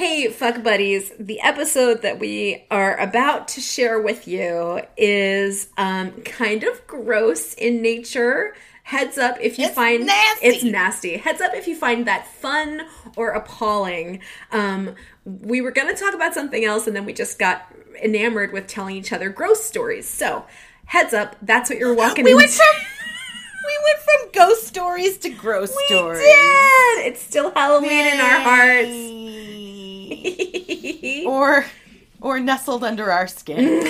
Hey, fuck buddies. The episode that we are about to share with you is um, kind of gross in nature. Heads up if you It's find nasty. it's nasty. Heads up if you find that fun or appalling. Um, we were going to talk about something else and then we just got enamored with telling each other gross stories. So, heads up, that's what you're walking We into. went from we went from ghost stories to gross we stories. did. It's still Halloween in our hearts. Or or nestled under our skin.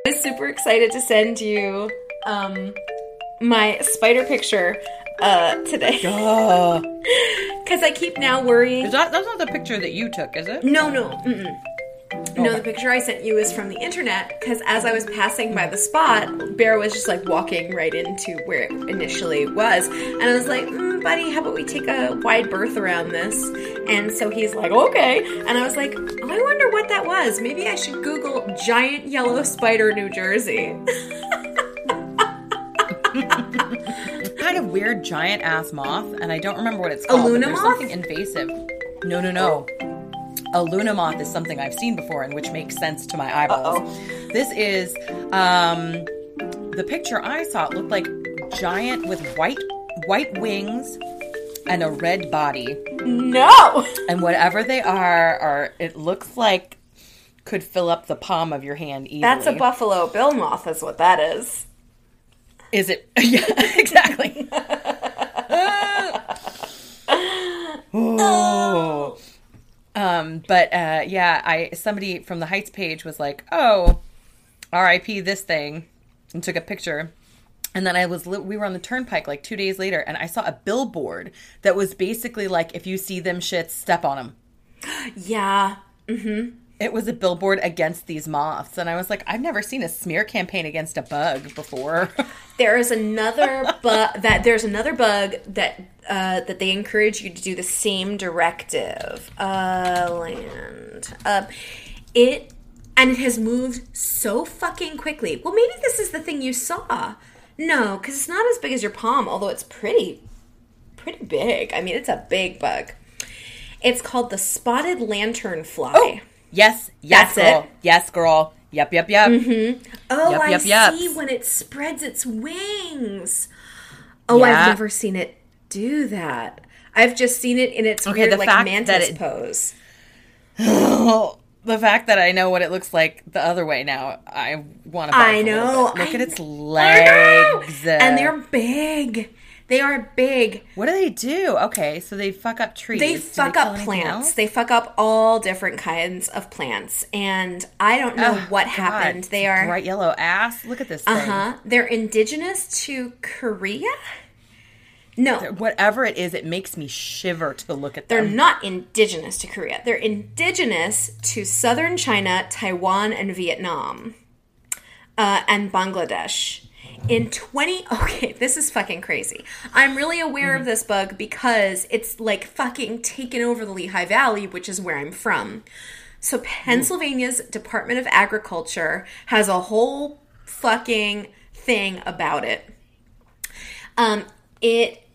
I was super excited to send you um, my spider picture uh, today because I keep now worrying. Is that that's not the picture that you took, is it? No, no, mm-mm. No. The picture I sent you is from the internet because as I was passing by the spot, Bear was just like walking right into where it initially was, and I was like, mm, "Buddy, how about we take a wide berth around this?" And so he's like, "Okay," and I was like, oh, "I wonder what that was. Maybe I should Google giant yellow spider, New Jersey." kind of weird giant ass moth, and I don't remember what it's called. luna but there's moth? something invasive. No, no, no. A luna moth is something I've seen before, and which makes sense to my eyeballs. This is um, the picture I saw. It looked like giant with white white wings and a red body, no. and whatever they are, are it looks like could fill up the palm of your hand easily. That's a buffalo bill moth, is what that is. Is it? Yeah, exactly. oh. Um, but uh, yeah, I somebody from the Heights page was like, "Oh, R.I.P. this thing," and took a picture. And then I was we were on the turnpike like two days later, and I saw a billboard that was basically like, "If you see them shits, step on them." Yeah. It was a billboard against these moths, and I was like, "I've never seen a smear campaign against a bug before." There is another bug that there's another bug that uh, that they encourage you to do the same directive. Uh, land. Uh, it and it has moved so fucking quickly. Well, maybe this is the thing you saw. No, because it's not as big as your palm, although it's pretty pretty big. I mean, it's a big bug. It's called the spotted lantern lanternfly. Yes, yes, That's girl, it. yes, girl. Yep, yep, yep. Mm-hmm. Oh, Yup, I yup, yup. see when it spreads its wings. Oh, Yeah. I've never seen it do that. I've just seen it in its Okay, weird the like fact mantis that it- pose. the fact that I know what it looks like the other way now, I want to. I know. Look I at its I know. legs, and they're big. They are big. What do they do? Okay, so they fuck up trees. They Do fuck kill up plants. else? They fuck up all different kinds of plants, and I don't know Oh, what God, happened. They are bright yellow ass. Look at this uh huh. They're indigenous to Korea. No, Whatever it is, it makes me shiver to look at them. They're not indigenous to Korea. They're indigenous to southern China, Taiwan, and Vietnam, uh, and Bangladesh. In 20. Okay, this is fucking crazy. I'm really aware of mm-hmm. this bug because it's like fucking taken over the Lehigh Valley, which is where I'm from. So, mm. Pennsylvania's Department of Agriculture has a whole fucking thing about it. Um, it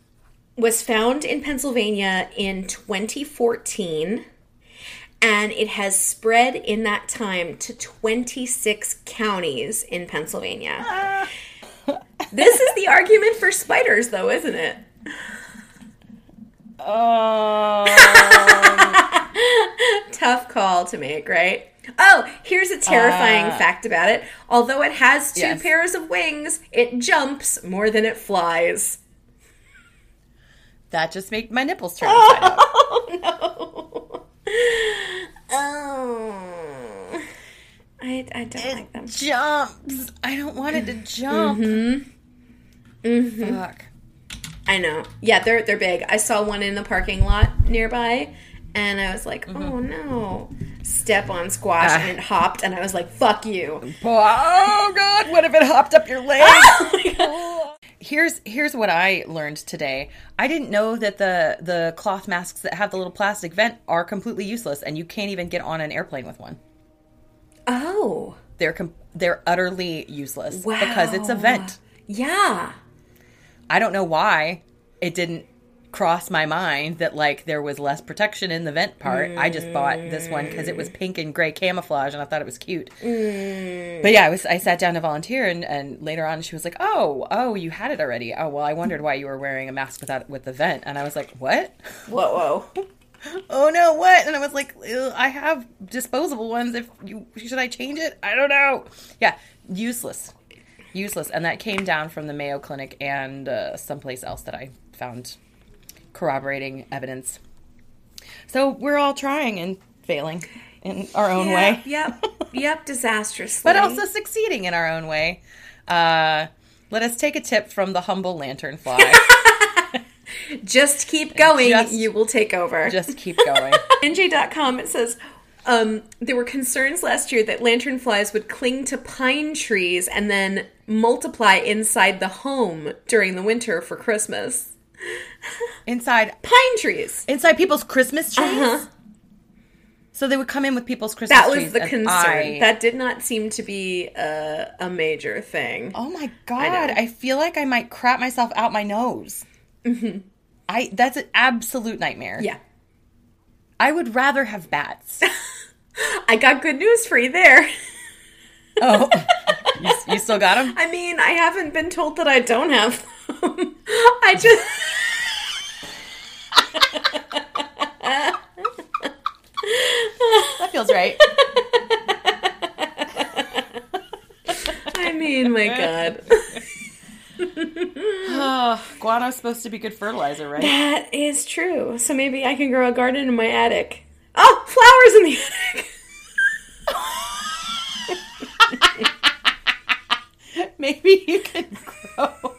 was found in Pennsylvania in 2014 and it has spread in that time to 26 counties in Pennsylvania. Ah. This is the argument for spiders though, isn't it? Oh, Tough call to make, right? Oh, here's a terrifying Uh, fact about it. Although it has two Yes. pairs of wings, it jumps more than it flies. that just made my nipples turn inside out. Oh no. Oh. I, I don't like them. Jumps. I don't want it to jump. Mm-hmm. Fuck. I know. Yeah, they're they're big. I saw one in the parking lot nearby and I was like, "Oh no." Step on squash Mm-hmm. Ah. and it hopped and I was like, "Fuck you." Oh God! What if it hopped up your leg? Oh here's here's what I learned today. I didn't know that the the cloth masks that have the little plastic vent are completely useless, and you can't even get on an airplane with one. Oh. They're com- they're utterly useless because it's a vent. Yeah. I don't know why it didn't cross my mind that like there was less protection in the vent part. I just bought this one because it was mm. pink and gray camouflage and I thought it was cute. Mm. But yeah, I was I sat down to volunteer and, and later on she was like, "Oh, oh, you had it already. Oh, well, I wondered why you were wearing a mask without with the vent." And I was like, "What?" Whoa, whoa. oh no, what? And I was like, I have disposable ones. If you should I change it? I don't know. Yeah, useless, useless. And that came down from the Mayo Clinic and uh, someplace else that I found corroborating evidence. So we're all trying and failing in our own way, Yep. Yep. Disastrously. but also succeeding in our own way. Uh, let us take a tip from the humble lanternfly. just keep going. Just- you will take over. Just keep going. NJ.com, it says um, there were concerns last year that lanternflies would cling to pine trees and then multiply inside the home during the winter for Christmas. Inside Pine trees. inside people's Christmas trees. Uh-huh. So they would come in with people's Christmas That was trees. the concern. I- That did not seem to be a, a major thing. oh my god! I, feel like I might crap myself out my nose. Mm-hmm. I that's an absolute nightmare. Yeah. I would rather have bats. I got good news for you there. oh, you, you still got them? I mean, I haven't been told that I don't have them. I just. That feels right. I mean, my God. oh, guano's supposed to be good fertilizer, right? That is true. So maybe I can grow a garden in my attic. Flowers in the attic. Maybe you can grow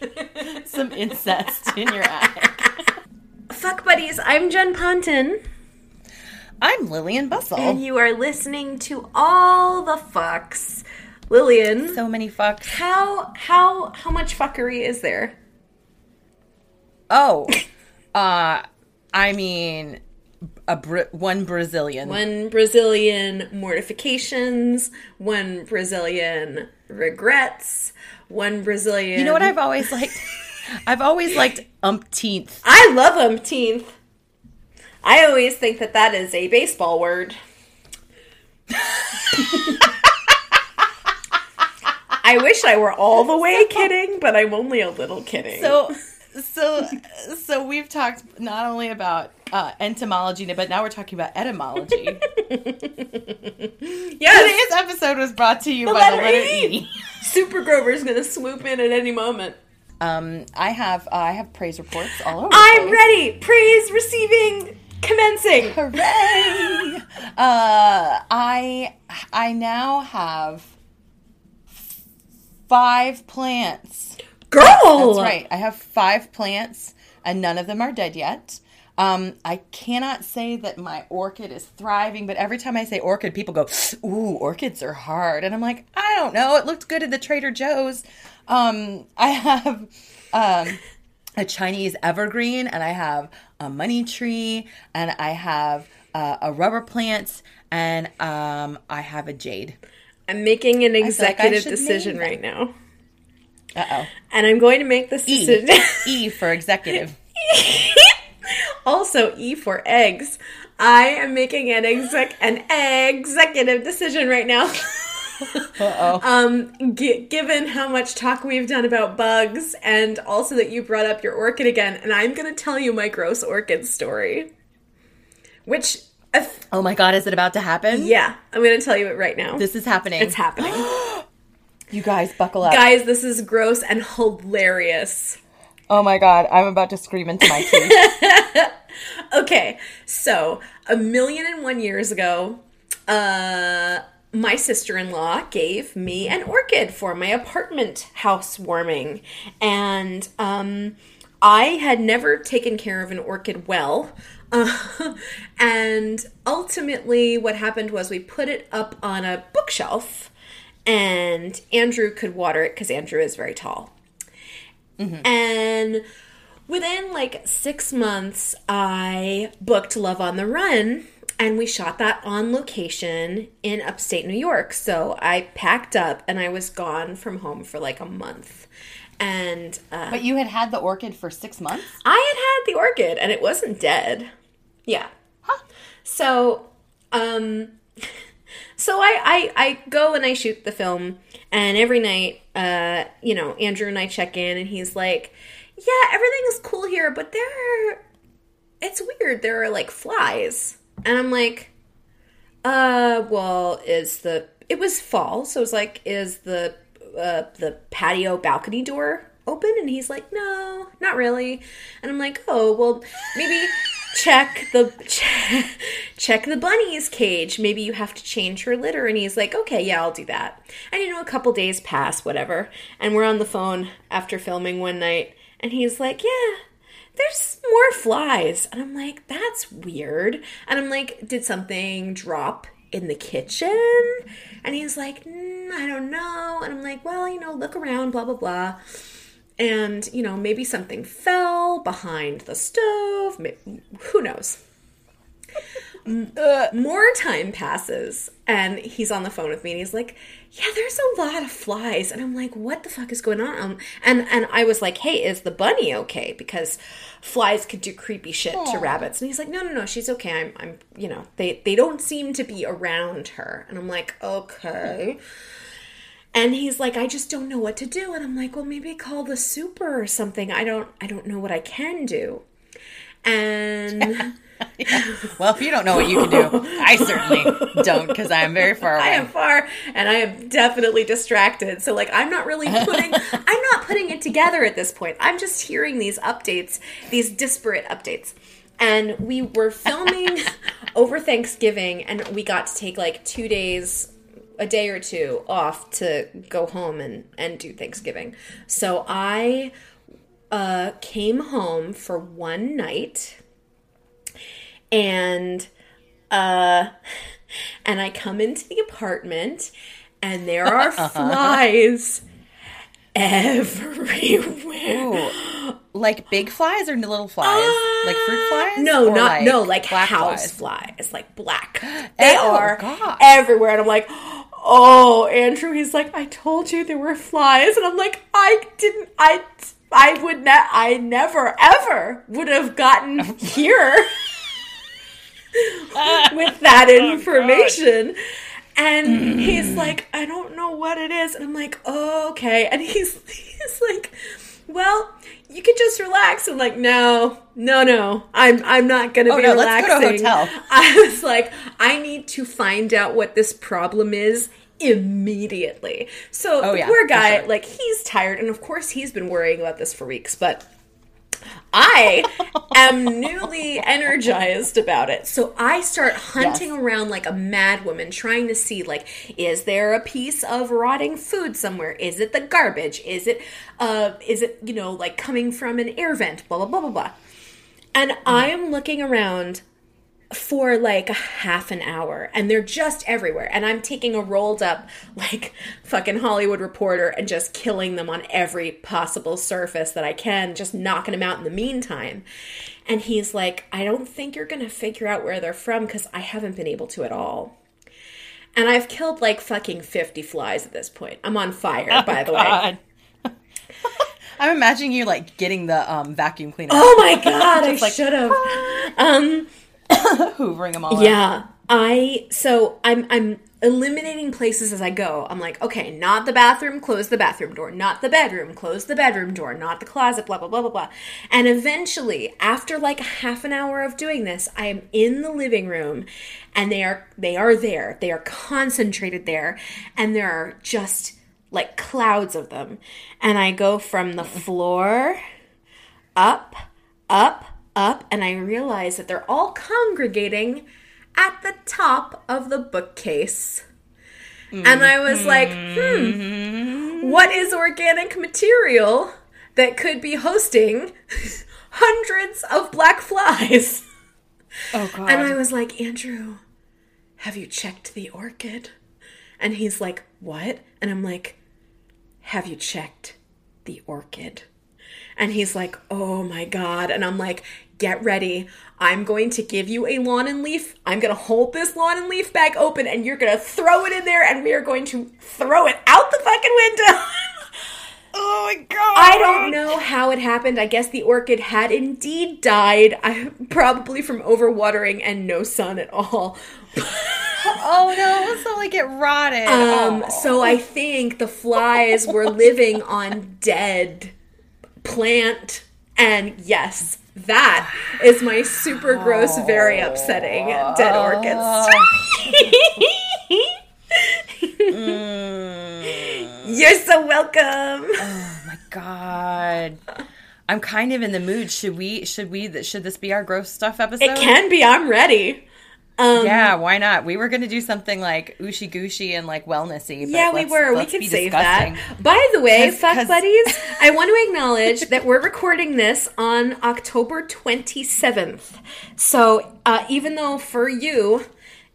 some incest in your attic. Fuck buddies, I'm Jen Ponton, I'm Lillian Bustle. and you are listening to all the fucks. Lillian, so many fucks. how how how much fuckery is there? Oh, uh, I mean, a Bra- one Brazilian. One Brazilian mortifications, one Brazilian regrets, one Brazilian. You know what I've always liked? I've always liked umpteenth. I love umpteenth. I always think that that is a baseball word. I wish I were all the way kidding, but I'm only a little kidding. So, so, so we've talked not only about uh, entomology, but now we're talking about etymology. yes, Today's episode was brought to you by letter the letter E. E. Super Grover's gonna swoop in at any moment. Um, I have uh, I have praise reports all over. I'm ready. Praise receiving commencing. Hooray! uh, I I now have five plants. Girl! That's right. I have five plants, and none of them are dead yet. Um, I cannot say that my orchid is thriving, but every time I say orchid, people go, "Ooh, orchids are hard," and I'm like, I don't know. It looked good at the Trader Joe's. Um, I have um, a Chinese evergreen, and I have a money tree, and I have uh, a rubber plant, and um, I have a jade. I'm making an executive should decision right now. Uh oh. And I'm going to make this E. decision. e for executive. also, E for eggs. I am making an exec an executive decision right now. Uh oh. um, gi- given how much talk we've done about bugs, and also that you brought up your orchid again, and I'm going to tell you my gross orchid story. Which, if, Oh my god, is it about to happen? yeah, I'm going to tell you it right now. This is happening. it's happening. You guys, buckle up. Guys, this is gross and hilarious. Oh my god, I'm about to scream into my teeth. Okay, so a million and one years ago, uh, my sister in law gave me an orchid for my apartment housewarming. And um, I had never taken care of an orchid well. Uh, and ultimately, what happened was we put it up on a bookshelf, and Andrew could water it because Andrew is very tall. And within like six months, I booked Love on the Run and we shot that on location in upstate New York. So I packed up and I was gone from home for like a month. And uh, But you had had the orchid for six months? I had had the orchid and it wasn't dead. Yeah. Huh. So, um, so I, I, I go and I shoot the film and every night, uh, you know, Andrew and I check in and he's like, yeah, everything is cool here, but there are, it's weird. There are like flies. And I'm like, uh, well, is the, it was fall. So it's like, is the, uh, the patio balcony door open? And he's like, no, not really. And I'm like, oh, well, maybe check the check, check the bunny's cage. Maybe you have to change her litter. And he's like, okay, yeah, I'll do that. And you know, a couple days pass, whatever. And we're on the phone after filming one night, and he's like, yeah. There's more flies. And I'm like, that's weird. And I'm like, did something drop in the kitchen? And he's like, mm, I don't know. And I'm like, well, you know, look around, blah, blah, blah and you know maybe something fell behind the stove who knows? M- more time passes and he's on the phone with me and he's like yeah there's a lot of flies. And i'm like what the fuck is going on? Um, and and i was like hey is the bunny okay? Because flies could do creepy shit to rabbits. And he's like no no no she's okay. I'm i'm you know they they don't seem to be around her. And i'm like okay and he's like, I just don't know what to do. And I'm like, well, maybe call the super or something. I don't, I don't know what I can do. And Well, if you don't know what you can do, I certainly don't because I am very far away. I am far, and I am definitely distracted. So, like, I'm not really putting, I'm not putting it together at this point. I'm just hearing these updates, these disparate updates. And we were filming over Thanksgiving, and we got to take like two days a day or two off to go home and, and do Thanksgiving. So I uh, came home for one night and uh, and I come into the apartment and there are flies everywhere. Ooh. Like big flies or little flies? like fruit flies? No, not no, like house flies? flies, like black. They Oh, are God. everywhere, and I'm like, oh, Andrew. He's like, I told you there were flies, and I'm like, I didn't. I I would not. I never ever would have gotten here with that Oh, information. And he's like, I don't know what it is. And I'm like, oh, okay. And he's he's like, well, you can just relax. I'm like, no, no, no. I'm I'm not gonna Oh, be no, let's go to a relaxing. hotel. I was like, I need to find out what this problem is immediately. So Oh, the yeah, poor guy, sure. like, he's tired, and of course he's been worrying about this for weeks, but I am newly energized about it. So I start hunting Yes. around like a mad woman, trying to see like, is there a piece of rotting food somewhere? Is it the garbage? Is it, uh, is it you know like coming from an air vent? Blah blah blah blah blah. And I am looking around for like a half an hour and they're just everywhere and i'm taking a rolled up like fucking hollywood reporter and just killing them on every possible surface that i can just knocking them out in the meantime. And he's like i don't think you're gonna figure out where they're from because i haven't been able to at all. And i've killed like fucking 50 flies at this point. I'm on fire oh, by the way. God. I'm imagining you like getting the um, vacuum cleaner, oh my god i like, should have um hoovering them all. up. Yeah, I so I'm I'm eliminating places as I go. I'm like, okay, not the bathroom, close the bathroom door, not the bedroom, close the bedroom door, not the closet, blah blah blah blah blah. And eventually, after like half an hour of doing this, I am in the living room and they are they are there. They are concentrated there and there are just like clouds of them. And I go from the floor up, up, up, and I realize that they're all congregating at the top of the bookcase. And I was like, hmm, what is organic material that could be hosting hundreds of black flies? Oh god. And I was like, Andrew, have you checked the orchid? And he's like, what? And I'm like, have you checked the orchid? And he's like, oh my God. And I'm like, get ready. I'm going to give you a lawn and leaf. I'm going to hold this lawn and leaf bag open and you're going to throw it in there and we are going to throw it out the fucking window. Oh my god! I don't know how it happened. I guess the orchid had indeed died, I, probably from overwatering and no sun at all. Oh no! So like it rotted. Um, Oh. so I think the flies were living on dead plant, and yes, that is my super gross, very upsetting dead orchid story. You're so welcome. Oh my god. I'm kind of in the mood. Should we? Should we? Should this be our gross stuff episode? It can be. I'm ready. Um, Yeah, why not? We were gonna do something like ooshy gooshy and like wellnessy. but Yeah, we were. We could save disgusting. that. By the way, 'Cause- fuck 'cause- buddies, I want to acknowledge that we're recording this on October 27th. So uh, even though for you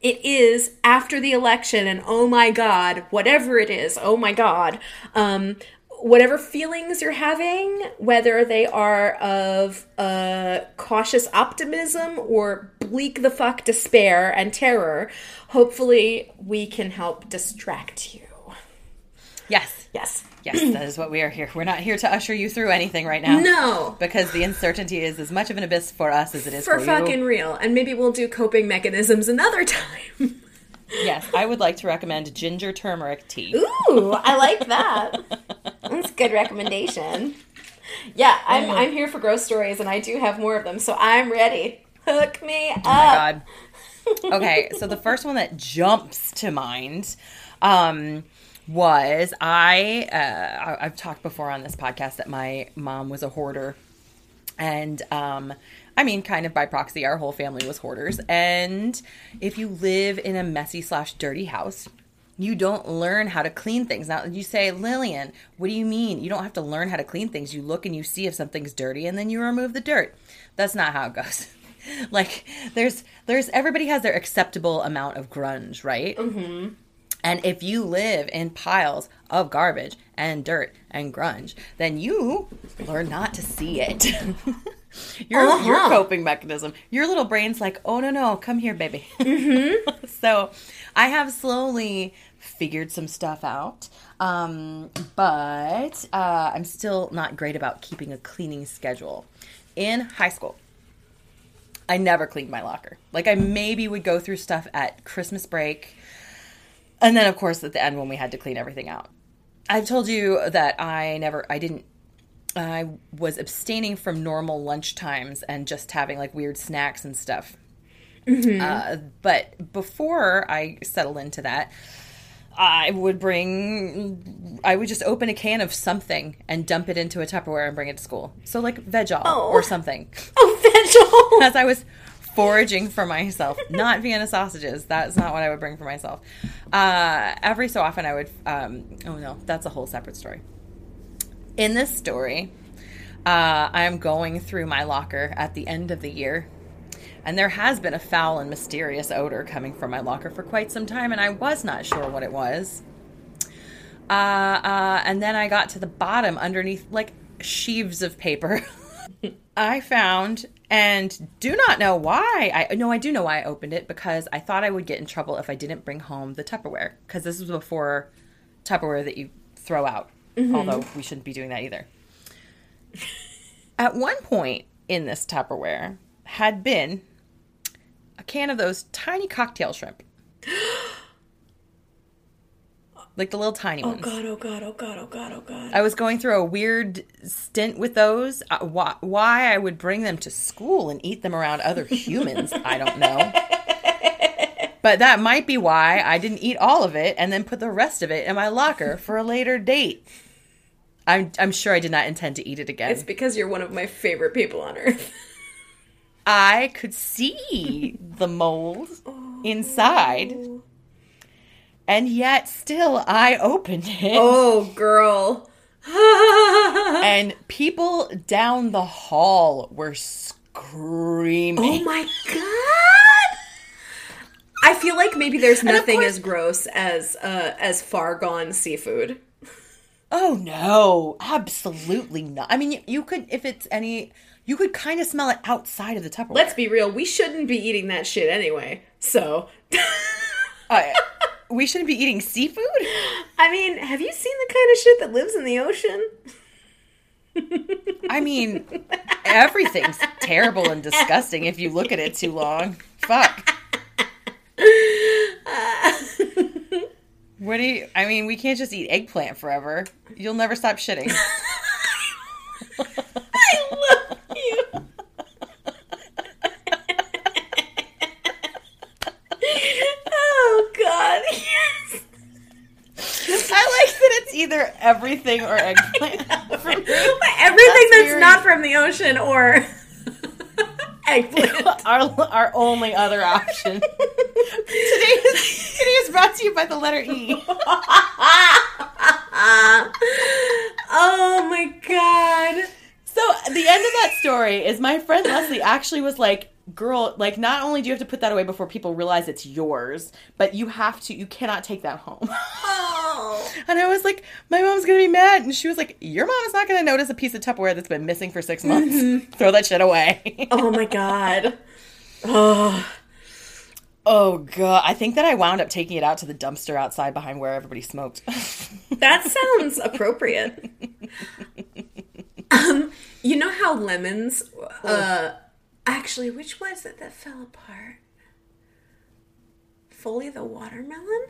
it is after the election, and oh my god, whatever it is, oh my god, um, whatever feelings you're having, whether they are of uh, cautious optimism or bleak the fuck despair and terror, hopefully we can help distract you. Yes, Yes. yes, that is what we are here. We're not here to usher you through anything right now. No. because the uncertainty is as much of an abyss for us as it is for, For you. fucking real. And maybe we'll do coping mechanisms another time. Yes, I would like to recommend ginger turmeric tea. Ooh, I like that. That's a good recommendation. Yeah, I'm I'm here for gross stories and I do have more of them, so I'm ready. Hook me up. Oh my god. Okay, so the first one that jumps to mind um, was I, uh, I. I've talked before on this podcast that my mom was a hoarder, and um, I mean, kind of by proxy, our whole family was hoarders. And if you live in a messy slash dirty house, you don't learn how to clean things. Now you say, Lillian, what do you mean? You don't have to learn how to clean things. You look and you see if something's dirty and then you remove the dirt. That's not how it goes. like there's there's everybody has their acceptable amount of grunge, right? Mm-hmm. And if you live in piles of garbage and dirt and grunge, then you learn not to see it. your, your Uh-huh. coping mechanism. Your little brain's like, oh no, no, come here, baby. Mm-hmm. so I have slowly figured some stuff out. Um, but uh, I'm still not great about keeping a cleaning schedule. In high school, I never cleaned my locker. Like I maybe would go through stuff at Christmas break. And then of course at the end when we had to clean everything out. I've told you that I never I didn't I was abstaining from normal lunch times and just having like weird snacks and stuff. Uh, but before I settle into that, I would bring, I would just open a can of something and dump it into a Tupperware and bring it to school. So like veg Oh. or something. Oh, Veg-All. As I was foraging for myself, not Vienna sausages. That's not what I would bring for myself. Uh, every so often, I would. Um, oh no, that's a whole separate story. In this story, uh, I am going through my locker at the end of the year, and there has been a foul and mysterious odor coming from my locker for quite some time, and I was not sure what it was. Uh, uh, and then I got to the bottom underneath like sheaves of paper. I found and do not know why. I no, I do know why I opened it because I thought I would get in trouble if I didn't bring home the Tupperware because this was before Tupperware that you throw out. Although we shouldn't be doing that either. At one point in this Tupperware had been a can of those tiny cocktail shrimp. like the little tiny Oh ones. Oh god, oh god, oh god, oh god, oh god. I was going through a weird stint with those. Uh, why, why I would bring them to school and eat them around other humans, I don't know. But that might be why I didn't eat all of it and then put the rest of it in my locker for a later date. I'm, I'm sure I did not intend to eat it again. It's because you're one of my favorite people on earth. I could see the mold inside, and yet still I opened it. Oh, girl. and people down the hall were screaming. Oh my god! I feel like maybe there's nothing course- as gross as uh, as far gone seafood. Oh no, absolutely not. I mean, you, could, if it's any, you could kind of smell it outside of the Tupperware. Let's be real, we shouldn't be eating that shit anyway. So, I, we shouldn't be eating seafood? I mean, have you seen the kind of shit that lives in the ocean? I mean, everything's terrible and disgusting if you look at it too long. Fuck. Uh, What do you? I mean, we can't just eat eggplant forever. You'll never stop shitting. I love you. oh God. Yes. I like that it's either everything or eggplant. Everything that's, very- not from the ocean or eggplant. our our only other option. Today is today is brought to you by the letter E. oh my God. So the end of that story is my friend Leslie actually was like, "Girl, like not only do you have to put that away before people realize it's yours, but you have to. You cannot take that home." Oh. And I was like, "My mom's gonna be mad," and she was like, "Your mom is not gonna notice a piece of Tupperware that's been missing for six months. Throw that shit away." Oh my God. Oh. oh god, I think that I wound up taking it out to the dumpster outside behind where everybody smoked. That sounds appropriate. um, you know how lemons, uh, actually, which was it that fell apart? Foley the watermelon?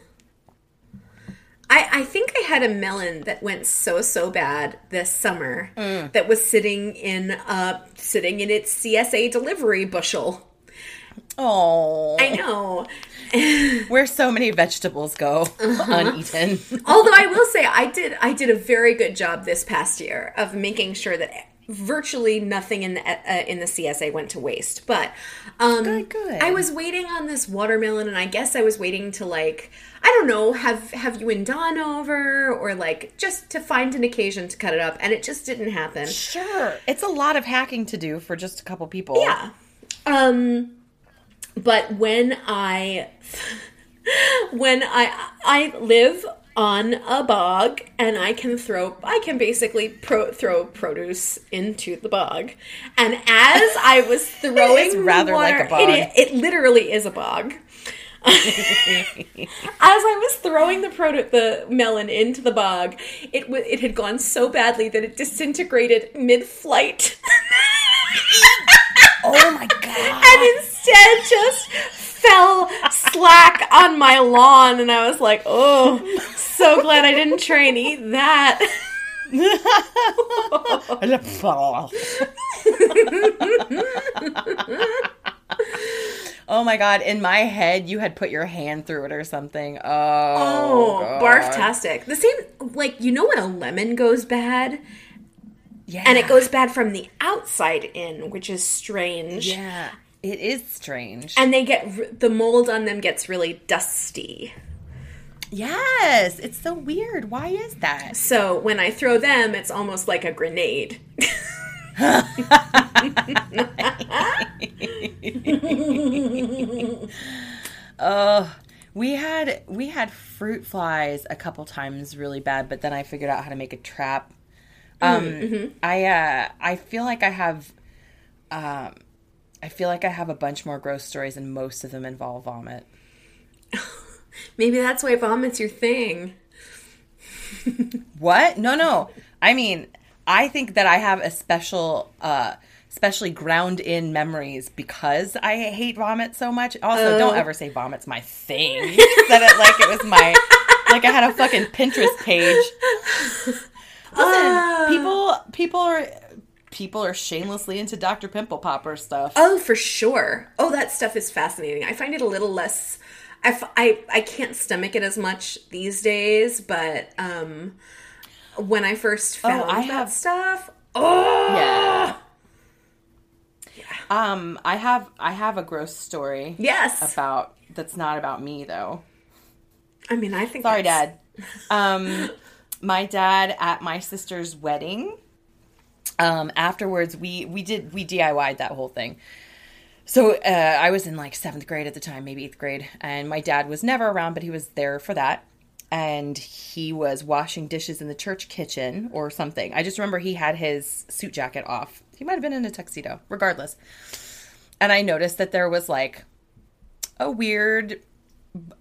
I, I think I had a melon that went so so bad this summer that was sitting in uh sitting in its CSA delivery bushel. oh, I know. where so many vegetables go uneaten. Although I will say I did I did a very good job this past year of making sure that virtually nothing in the uh, in the CSA went to waste. But um Good, good. I was waiting on this watermelon and I guess I was waiting to like I don't know, have have you and Don over or like just to find an occasion to cut it up and it just didn't happen. Sure, it's a lot of hacking to do for just a couple people. Yeah. Um but when I when I I live on a bog and I can throw I can basically pro, throw produce into the bog. And as I was throwing is rather like a bog. It, it literally is a bog. As I was throwing the produ- the melon into the bog, it w- it had gone so badly that it disintegrated mid-flight. Oh my god. and instead just fell slack on my lawn and i was like oh so glad i didn't try and eat that. Oh my god! In my head, you had put your hand through it or something. Oh, oh God. barf-tastic. The same like you know when a lemon goes bad? Yeah, and it goes bad from the outside in which is strange. Yeah, it is strange. and they get the mold on them gets really dusty yes, it's so weird. Why is that? so when i throw them it's almost like a grenade Oh, we had we had fruit flies a couple times really bad, but then I figured out how to make a trap. Um, I uh, I feel like I have, um, I feel like I have a bunch more gross stories, and most of them involve vomit. maybe that's why vomit's your thing What? No, no. I mean, I think that I have a special, uh, especially ground in memories because I hate vomit so much. Also, don't ever say vomit's my thing. Said it like it was my, like I had a fucking Pinterest page. Listen, people, people are, people are shamelessly into Dr. Pimple Popper stuff. Oh, for sure. Oh, that stuff is fascinating. I find it a little less. I, f- I, I can't stomach it as much these days, but um, when I first found I that have- stuff, oh, Yeah. Um, I have, I have a gross story yes. about that's not about me though. I mean, I think. Sorry, that's- Dad. Um, my dad at my sister's wedding. Um, afterwards, we we did we DIY'd that whole thing. So uh, I was in like seventh grade at the time, maybe eighth grade, and my dad was never around, but he was there for that. And he was washing dishes in the church kitchen or something. I just remember he had his suit jacket off. He might have been in a tuxedo, regardless. And I noticed that there was like a weird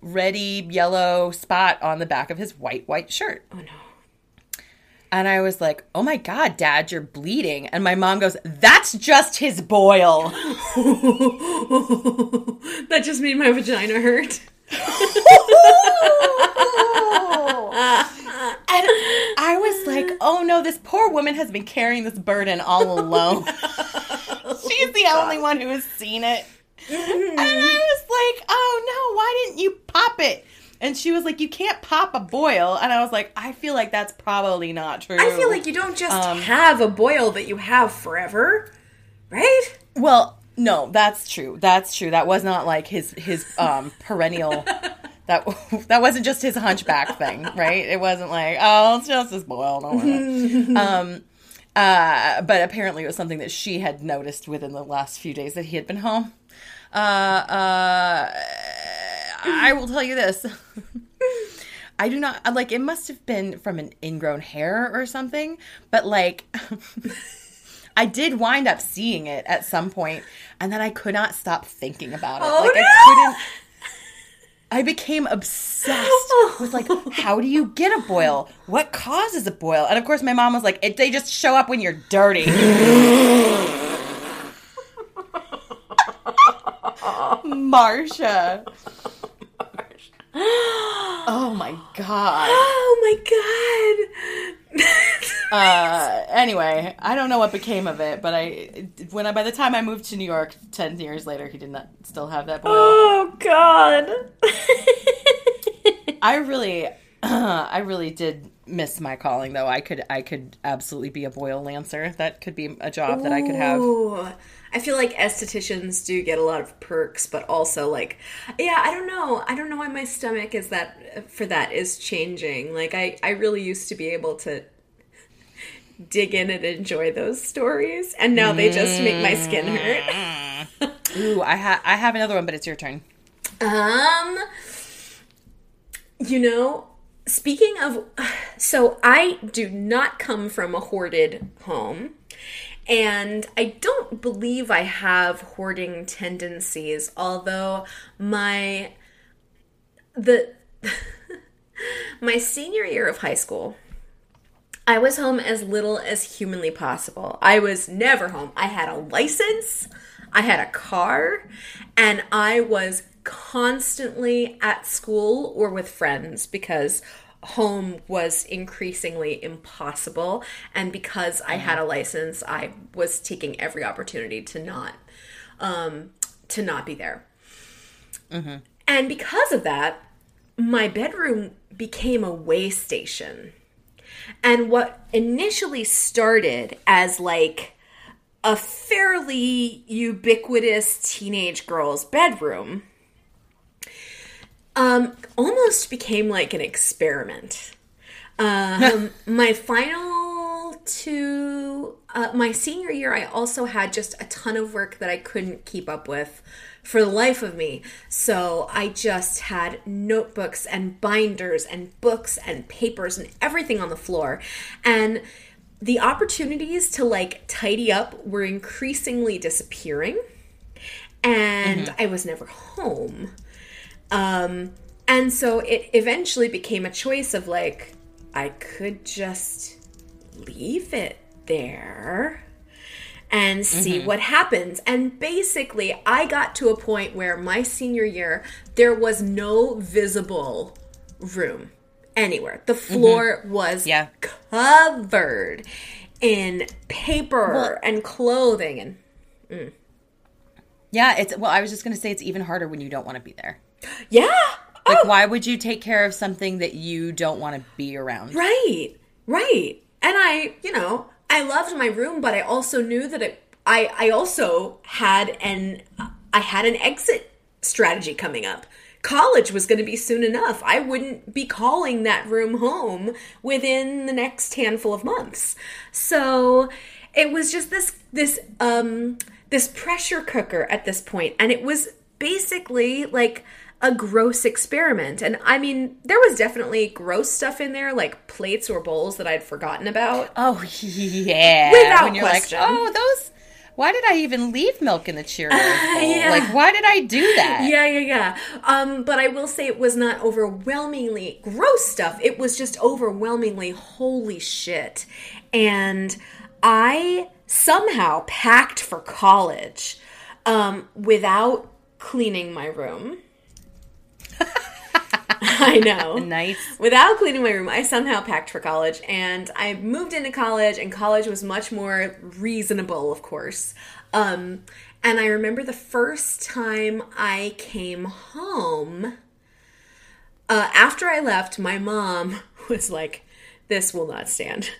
ready yellow spot on the back of his white white shirt. Oh no. And I was like, "Oh my god, dad, you're bleeding." And my mom goes, "That's just his boil." that just made my vagina hurt. And I was like, "Oh no, this poor woman has been carrying this burden all alone. She's the oh, only one who has seen it." And I was like, "Oh no, why didn't you pop it?" And she was like, "You can't pop a boil." And I was like, "I feel like that's probably not true." I feel like you don't just Um, have a boil that you have forever, right? Well, no, that's true. That's true. That was not like his his um perennial. That that wasn't just his hunchback thing, right? It wasn't like oh, it's just his boil. No. um, uh, but apparently it was something that she had noticed within the last few days that he had been home. Uh, uh, I will tell you this. I do not like it must have been from an ingrown hair or something, but like I did wind up seeing it at some point and then I could not stop thinking about it. Oh, like no! I couldn't I became obsessed with like how do you get a boil? What causes a boil? And of course my mom was like it, they just show up when you're dirty. Marsha. Oh my god. Oh my god. Uh, anyway, I don't know what became of it, but I when I by the time I moved to New York ten years later, he did not still have that boil. oh god. I really, I really did miss my calling though. I could, I could absolutely be a boil lancer. That could be a job that I could have. I feel like estheticians do get a lot of perks, but also like, yeah, I don't know. I don't know why my stomach is that for that is changing. Like I, I really used to be able to dig in and enjoy those stories, and now they just make my skin hurt. Ooh, I have, I have another one, but it's your turn. Um, you know, speaking of, so I do not come from a hoarded home. And I don't believe I have hoarding tendencies, although my the my senior year of high school, I was home as little as humanly possible. I was never home. I had a license, I had a car, and I was constantly at school or with friends because home was increasingly impossible and because I had a license, I was taking every opportunity to not um to not be there. And because of that, my bedroom became a way station. And what initially started as like a fairly ubiquitous teenage girl's bedroom um, almost became like an experiment. Um, my final two, uh, my senior year, I also had just a ton of work that I couldn't keep up with for the life of me. So I just had notebooks and binders and books and papers and everything on the floor. And the opportunities to like tidy up were increasingly disappearing. And I was never home. Um, and so it eventually became a choice of like, I could just leave it there and see mm-hmm. what happens. And basically, I got to a point where my senior year, there was no visible room anywhere. The mm-hmm. floor was Yeah. covered in paper Well- and clothing and mm. Yeah, it's well. I was just gonna say it's even harder when you don't want to be there. Yeah. Like, why would you take care of something that you don't want to be around? Right, right. And I, you know, I loved my room, but I also knew that it. I I also had an I had an exit strategy coming up. College was going to be soon enough. I wouldn't be calling that room home within the next handful of months. So it was just this this um this pressure cooker at this point, and it was basically like a gross experiment. And I mean, there was definitely gross stuff in there, like plates or bowls that I'd forgotten about. Oh yeah, Without when you're question. like, oh those, why did I even leave milk in the Cheerios bowl? Yeah. Like, why did I do that? Yeah, yeah, yeah. Um, but I will say it was not overwhelmingly gross stuff. It was just overwhelmingly holy shit. And I somehow packed for college um, without cleaning my room. I know. Nice. Without cleaning my room, I somehow packed for college and I moved into college and college was much more reasonable, of course. Um, and I remember the first time I came home, uh, after I left, my mom was like, This will not stand.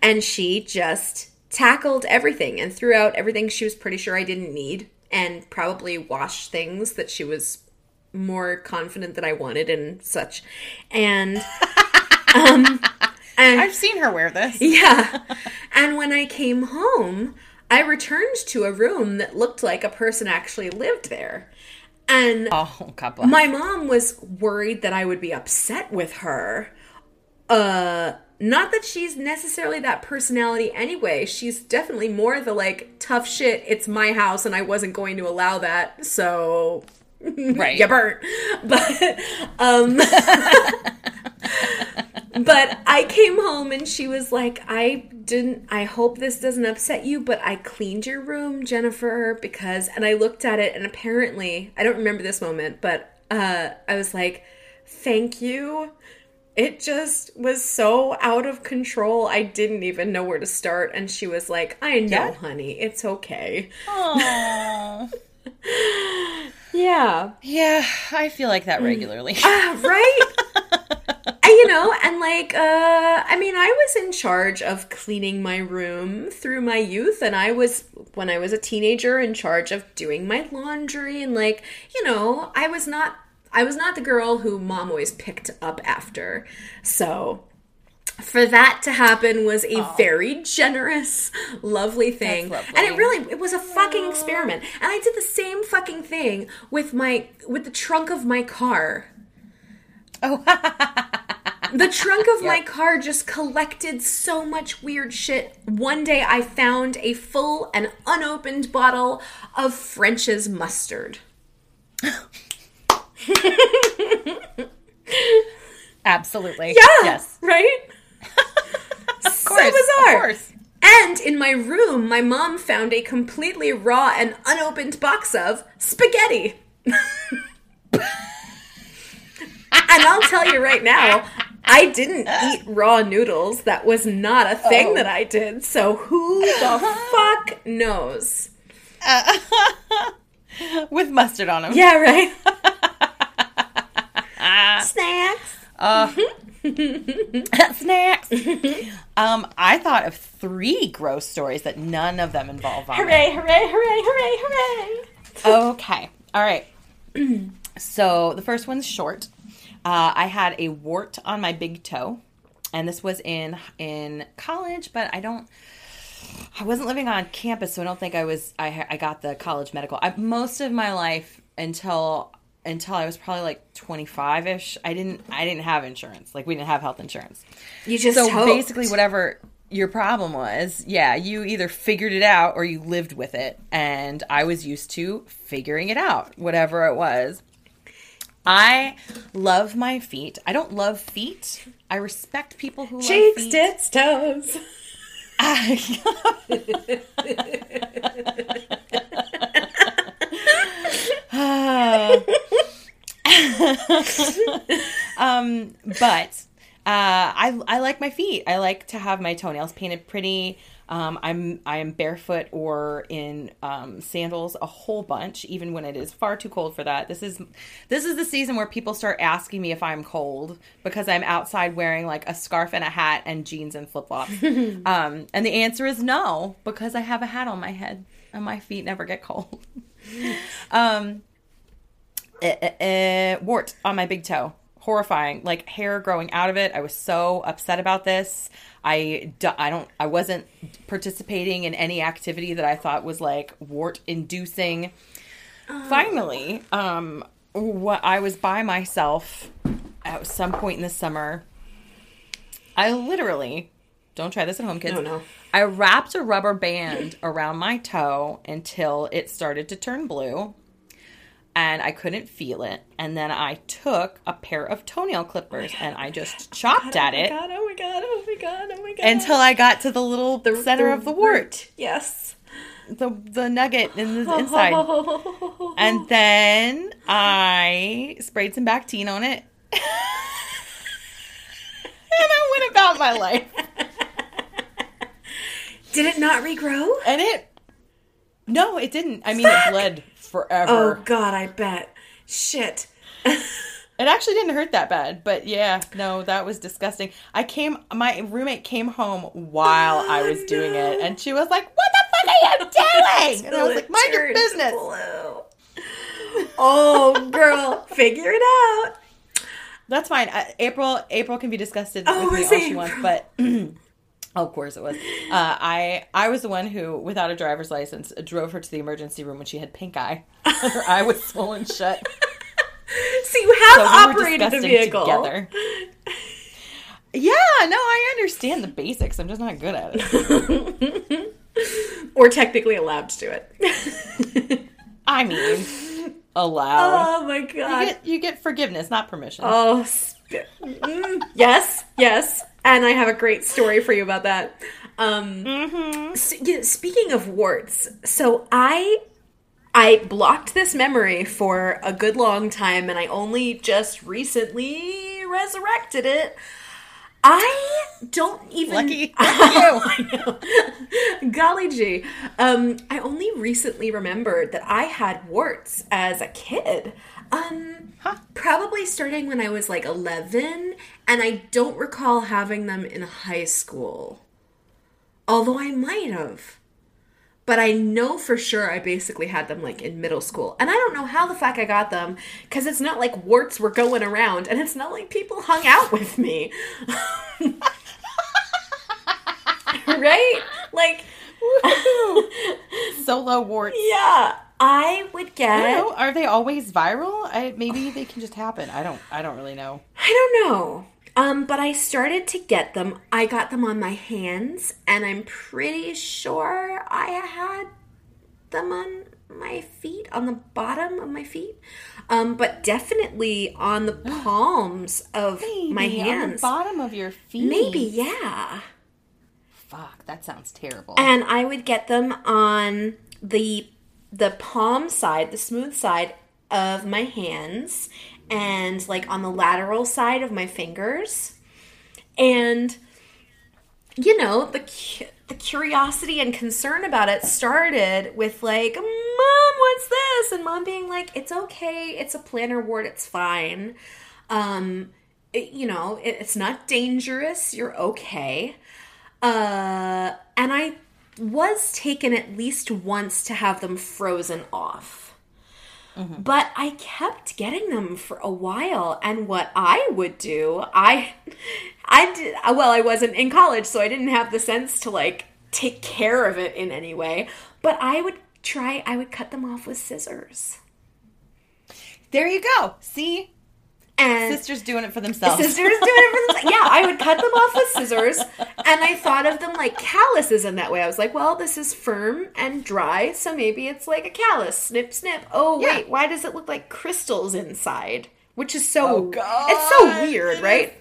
And she just tackled everything and threw out everything she was pretty sure I didn't need and probably washed things that she was more confident that I wanted and such. And um and I've seen her wear this. yeah. And when I came home, I returned to a room that looked like a person actually lived there. And Oh, God bless. my mom was worried that I would be upset with her. Uh not that she's necessarily that personality anyway. She's definitely more the like tough shit. It's my house and I wasn't going to allow that. So right. you burnt. But um But I came home and she was like, I didn't I hope this doesn't upset you, but I cleaned your room, Jennifer, because and I looked at it and apparently I don't remember this moment, but uh I was like, Thank you. It just was so out of control. I didn't even know where to start. And she was like, I know, Yeah. honey. It's okay. Yeah. yeah, I feel like that regularly. Ah, right? You know, and like, uh, I mean, I was in charge of cleaning my room through my youth, and I was, when I was a teenager, in charge of doing my laundry, and like, you know, I was not, I was not the girl who mom always picked up after. So, for that to happen was a very generous, lovely thing. That's And it really it was a fucking experiment. And I did the same fucking thing with my with the trunk of my car. oh, The trunk of my car just collected so much weird shit. One day I found a full and unopened bottle of French's mustard. absolutely. Yeah. Yes. Right? Of course. bizarre. Of course. And in my room, my mom found a completely raw and unopened box of spaghetti. and I'll tell you right now, I didn't eat raw noodles. That was not a thing Oh. that I did. So who the fuck knows? With mustard on them. Yeah, right. Snacks. Uh, mm-hmm. Snacks. um, I thought of three gross stories that none of them involve vomit. Hooray, hooray, hooray, hooray, hooray. Okay. All right. so the first one's short. Uh, I had a wart on my big toe, and this was in in college, but I don't. I wasn't living on campus, so I don't think I was. I I got the college medical. I, most of my life until until I was probably like twenty five ish. I didn't I didn't have insurance. Like we didn't have health insurance. You just So hoped. basically, whatever your problem was, yeah, you either figured it out or you lived with it. And I was used to figuring it out, whatever it was. I love my feet. I don't love feet. I respect people who cheeks, love feet. tits, toes. um, but uh, I I like my feet. I like to have my toenails painted pretty. Um, I'm I am barefoot or in um, sandals a whole bunch, even when it is far too cold for that. This is this is the season where people start asking me if I'm cold because I'm outside wearing like a scarf and a hat and jeans and flip flops. um, and the answer is no because I have a hat on my head and my feet never get cold. eh, eh, eh, wart on my big toe. Horrifying, like hair growing out of it. I was so upset about this. I, I don't I wasn't participating in any activity that I thought was like wart inducing. Finally, um, what I was by myself at some point in the summer. I literally don't try this at home, kids. No, no. I wrapped a rubber band around my toe until it started to turn blue and I couldn't feel it. And then I took a pair of toenail clippers and I just chopped oh at it Oh my god, oh my god, oh my god, oh my god. until I got to the little center of the wart, Yes. the the nugget in the inside. And then I sprayed some Bactine on it. and I went about my life. Did it not regrow? And it No, it didn't. I mean it bled Oh god, I bet. Shit. It actually didn't hurt that bad, but yeah, no, that was disgusting. I came my roommate came home while I was doing it and she was like, "What the fuck are you doing?" And I was like, "Mind your business." blue. Oh, girl, figure it out. That's fine. Uh, April April can be disgusted Oh, with me all it she wants, but oh, of course it was. Uh, I I was the one who, without a driver's license, drove her to the emergency room when she had pink eye. her eye was swollen shut. So you have So we operated the vehicle. together. Yeah, no, I understand the basics. I'm just not good at it. Or technically allowed to do it. I mean, allowed. oh my you, god. get, you get forgiveness, not permission. Oh, yes, yes. And I have a great story for you about that. Um, s- yeah, speaking of warts, so I I blocked this memory for a good long time, and I only just recently resurrected it. I don't even. Lucky you. I know. Golly gee. Um, I only recently remembered that I had warts as a kid. Um, Huh. probably starting when I was like 11, and I don't recall having them in high school. Although I might have. But I know for sure I basically had them like in middle school. And I don't know how the fuck I got them because it's not like warts were going around and it's not like people hung out with me. right? Like, Solo warts. yeah, I would I get. don't know. Are they always viral? I, maybe they can just happen. I don't. I don't really know. I don't know. Um, but I started to get them. I got them on my hands, and I'm pretty sure I had them on my feet, on the bottom of my feet. Um, but definitely on the palms of my Maybe on the hands. bottom of your feet. Maybe, yeah. Fuck, that sounds terrible. And I would get them on the the palm side, the smooth side of my hands and like on the lateral side of my fingers. And you know, the cu- the curiosity and concern about it started with like, "Mom, what's this?" and mom being like, "It's okay. It's a plantar wart. It's fine." Um it- you know, it, it's not dangerous. You're okay. Uh, and I was taken at least once to have them frozen off. But I kept getting them for a while, and what I would do, I, I did well. I wasn't in college, so I didn't have the sense to like take care of it in any way. But I would try. I would cut them off with scissors, there you go. See, and sisters doing it for themselves. Sisters doing it for themselves. Yeah, I would cut them off with scissors, and I thought of them like calluses in that way. I was like, well, this is firm and dry, so maybe it's like a callus. Snip, snip. Oh Yeah. wait, why does it look like crystals inside? Which is so Oh, God. it's so weird, right?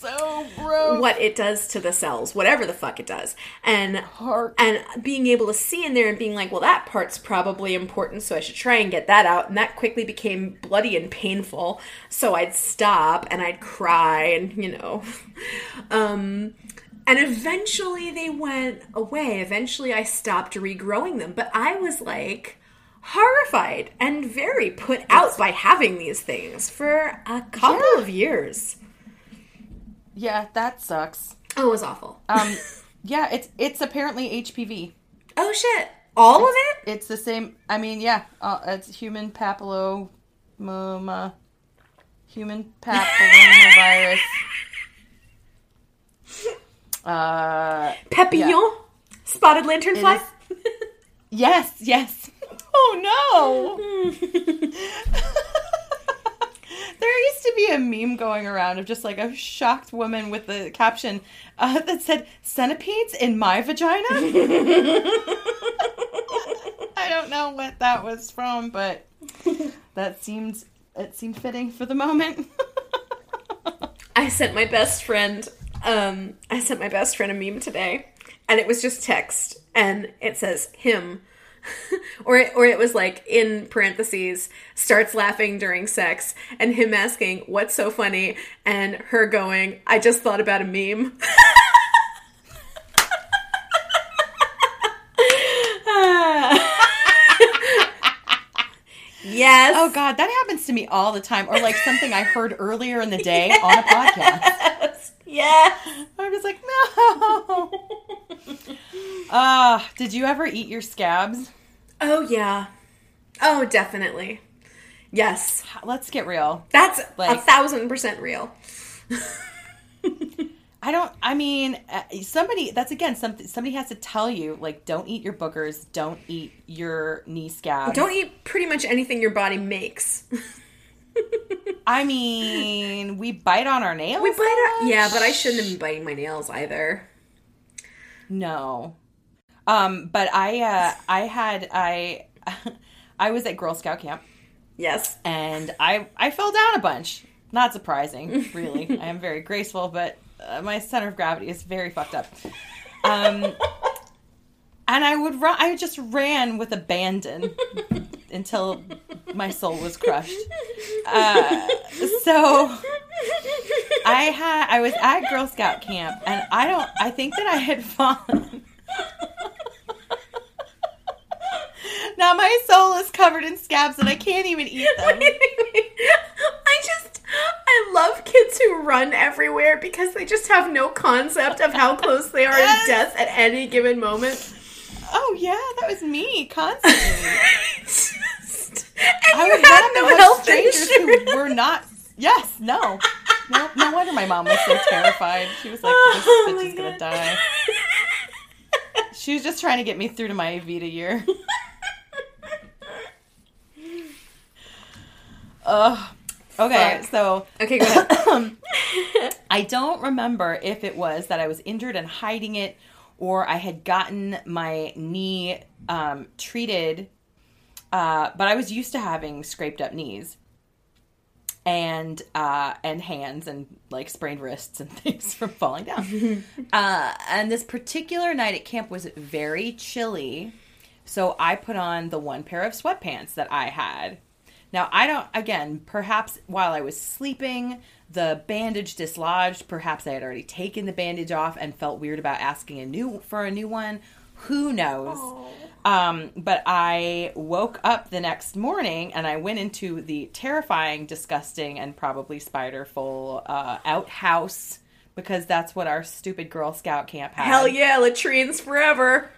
So gross. What it does to the cells, whatever the fuck it does, and Heart. and being able to see in there and being like, well, that part's probably important, so I should try and get that out. And that quickly became bloody and painful. So I'd stop and I'd cry and, you know. Um, and eventually they went away. Eventually I stopped regrowing them. But I was like horrified and very put out by having these things for a couple Yeah. of years. Yeah, that sucks. Oh, it was awful. Um, yeah, it's it's apparently HPV. oh, shit. All of it? It's the same. I mean, yeah, uh, it's human papilloma, human papillomavirus. Uh, Papillon? Spotted lanternfly? yes, yes. Oh no! There used to be a meme going around of just like a shocked woman with the caption uh, that said "centipedes in my vagina." I don't know what that was from, but that seemed it seemed fitting for the moment. I sent my best friend um I sent my best friend a meme today and it was just text and it says him or it, or it was like in parentheses starts laughing during sex and him asking what's so funny and her going I just thought about a meme. yes. Oh God, that happens to me all the time. Or like something I heard earlier in the day on a podcast. Yes. I'm just like, no. Ah, did you ever eat your scabs? Oh yeah. Oh, definitely. Yes. Let's get real. That's a thousand percent real. I don't. I mean, uh, somebody. That's again something. Somebody has to tell you, like, don't eat your boogers. Don't eat your knee scabs. Don't eat pretty much anything your body makes. I mean, we bite on our nails. We bite our, yeah, but I shouldn't have been biting my nails either. No. Um, but I, uh, I had, I, I was at Girl Scout camp Yes. and I, I fell down a bunch. Not surprising, really. I am very graceful, but uh, my center of gravity is very fucked up. Um, and I would run. I just ran with abandon until my soul was crushed. Uh, so I had I was at Girl Scout camp and I don't I think that I had fallen. Now my soul is covered in scabs and I can't even eat them. I just I love kids who run everywhere because they just have no concept of how close they are Yes. to death at any given moment. Oh yeah, that was me constantly. Just- and I you would had no health strangers insurance. who were not. Yes, no, no, no wonder my mom was so terrified. She was like, oh "This Oh bitch is gonna die." She was just trying to get me through to my Evita year. Ugh. Okay, Fuck. so okay, go ahead. I don't remember if it was that I was injured and hiding it, or I had gotten my knee um, treated. Uh, but I was used to having scraped up knees and uh, and hands and like sprained wrists and things from falling down. uh, and this particular night at camp was very chilly, so I put on the one pair of sweatpants that I had. Now, I don't, again, perhaps while I was sleeping, the bandage dislodged. Perhaps I had already taken the bandage off and felt weird about asking a new for a new one. Who knows? Um, but I woke up the next morning and I went into the terrifying, disgusting, and probably spider full uh, outhouse because that's what our stupid Girl Scout camp had. Hell yeah, latrines forever.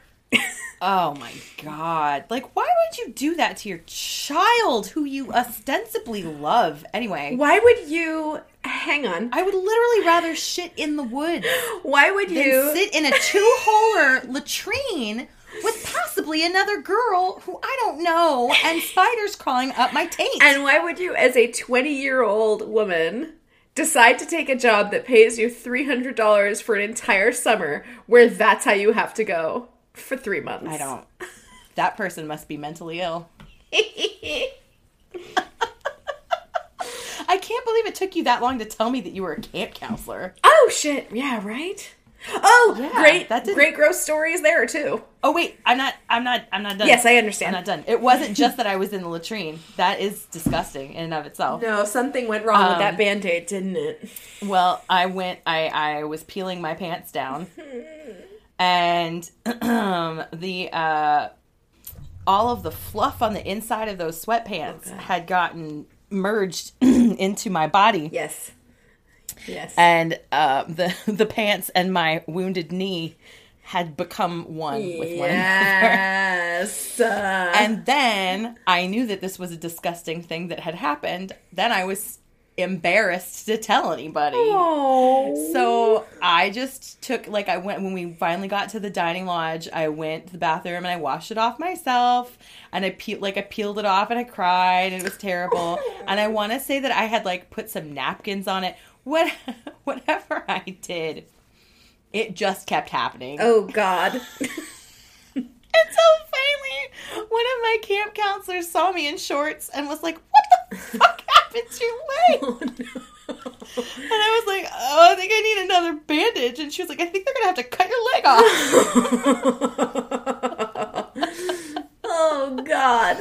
Oh my god. Like, why would you do that to your child who you ostensibly love? Anyway, Why would you hang on? I would literally rather shit in the woods Why would you sit in a two holer latrine with possibly another girl who I don't know and spiders crawling up my taint. And why would you, as a 20 year old woman, decide to take a job that pays you $300 for an entire summer where that's how you have to go for three months? I don't. That person must be mentally ill. I can't believe it took you that long to tell me that you were a camp counselor. oh, shit. Yeah, right? Oh, Yeah, great. that didn't- great gross stories there, too. Oh wait, I'm not. I'm not. I'm not done. Yes, I understand. I'm not done. It wasn't just that I was in the latrine. That is disgusting in and of itself. No, something went wrong with Um, that band aid, didn't it? Well, I went. I I was peeling my pants down, and the uh, all of the fluff on the inside of those sweatpants Oh, had gotten merged into my body, Yes. Yes. and uh, the the pants and my wounded knee had become one with one yes. And then I knew that this was a disgusting thing that had happened. Then I was embarrassed to tell anybody. Oh. So I just took like I went when we finally got to the dining lodge. I went to the bathroom and I washed it off myself, and I peeled like I peeled it off and I cried and it was terrible. and I want to say that I had like put some napkins on it. What whatever I did, it just kept happening. Oh God. And so finally, one of my camp counselors saw me in shorts and was like, "What the fuck happened to your leg?" Oh no. And I was like, "Oh, I think I need another bandage." And she was like, "I think they're gonna have to cut your leg off." oh God.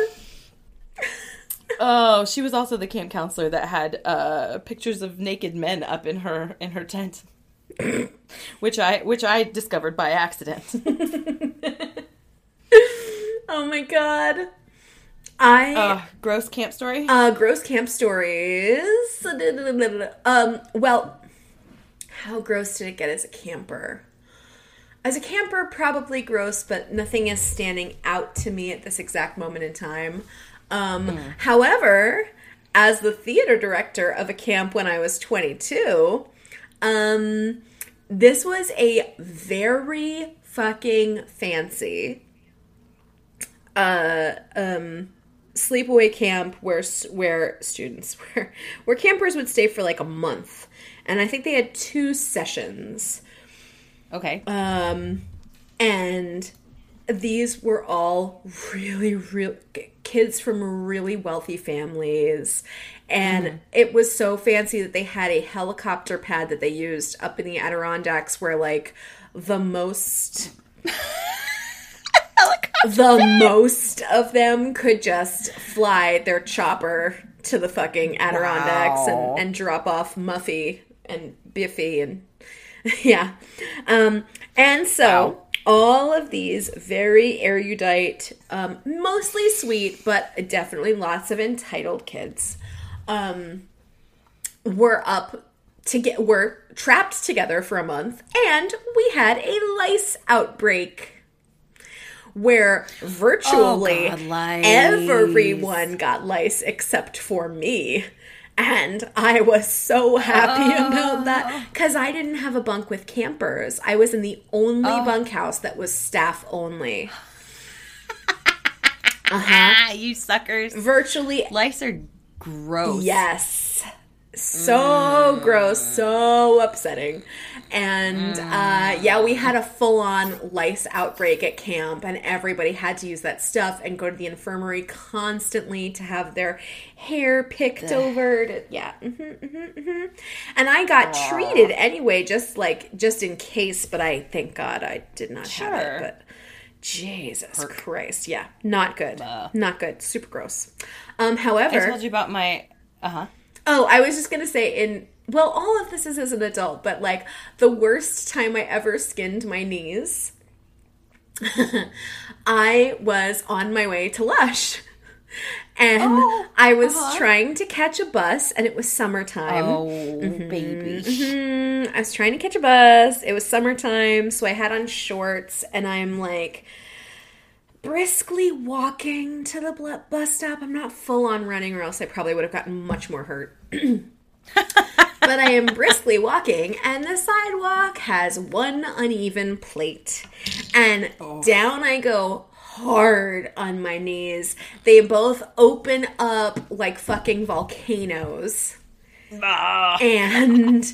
oh, she was also the camp counselor that had uh, pictures of naked men up in her in her tent, which I which I discovered by accident. Oh my God. I uh, gross camp story. Uh, gross camp stories. Um, well, how gross did it get as a camper? As a camper, probably gross, but nothing is standing out to me at this exact moment in time. Um, However, as the theater director of a camp when I was 22, um, this was a very fucking fancy uh, um, sleepaway camp where where students where where campers would stay for like a month, and I think they had two sessions. okay. Um, and these were all really, real kids from really wealthy families. And it was so fancy that they had a helicopter pad that they used up in the Adirondacks where, like, the most. the most of them could just fly their chopper to the fucking Adirondacks Wow. and, and drop off Muffy and Biffy and yeah. Um, and so Wow. all of these very erudite, um, mostly sweet, but definitely lots of entitled kids, um, were up to get were trapped together for a month, and we had a lice outbreak. Where virtually Oh, God, everyone got lice except for me. And I was so happy about that because I didn't have a bunk with campers. I was in the only Oh. bunkhouse that was staff only. Ah, you suckers. Virtually, Lice are gross. yes. So gross, so upsetting. And uh, yeah, we had a full on lice outbreak at camp, and everybody had to use that stuff and go to the infirmary constantly to have their hair picked over. To, yeah. hmm hmm hmm And I got treated anyway, just like, just in case, but I, thank God, I did not have it. But Jesus Christ. Yeah, not good. Not good. Super gross. Um, however, I told you about my. Uh huh. Oh, I was just gonna say in well, all of this is as an adult, but like the worst time I ever skinned my knees, I was on my way to Lush. And Oh, I was uh-huh. trying to catch a bus, and it was summertime. Oh, baby. Mhm. I was trying to catch a bus. It was summertime, so I had on shorts, and I'm like briskly walking to the bus stop. I'm not full on running, or else I probably would have gotten much more hurt. but I am briskly walking, and the sidewalk has one uneven plate. And down I go hard on my knees. They both open up like fucking volcanoes Ah. and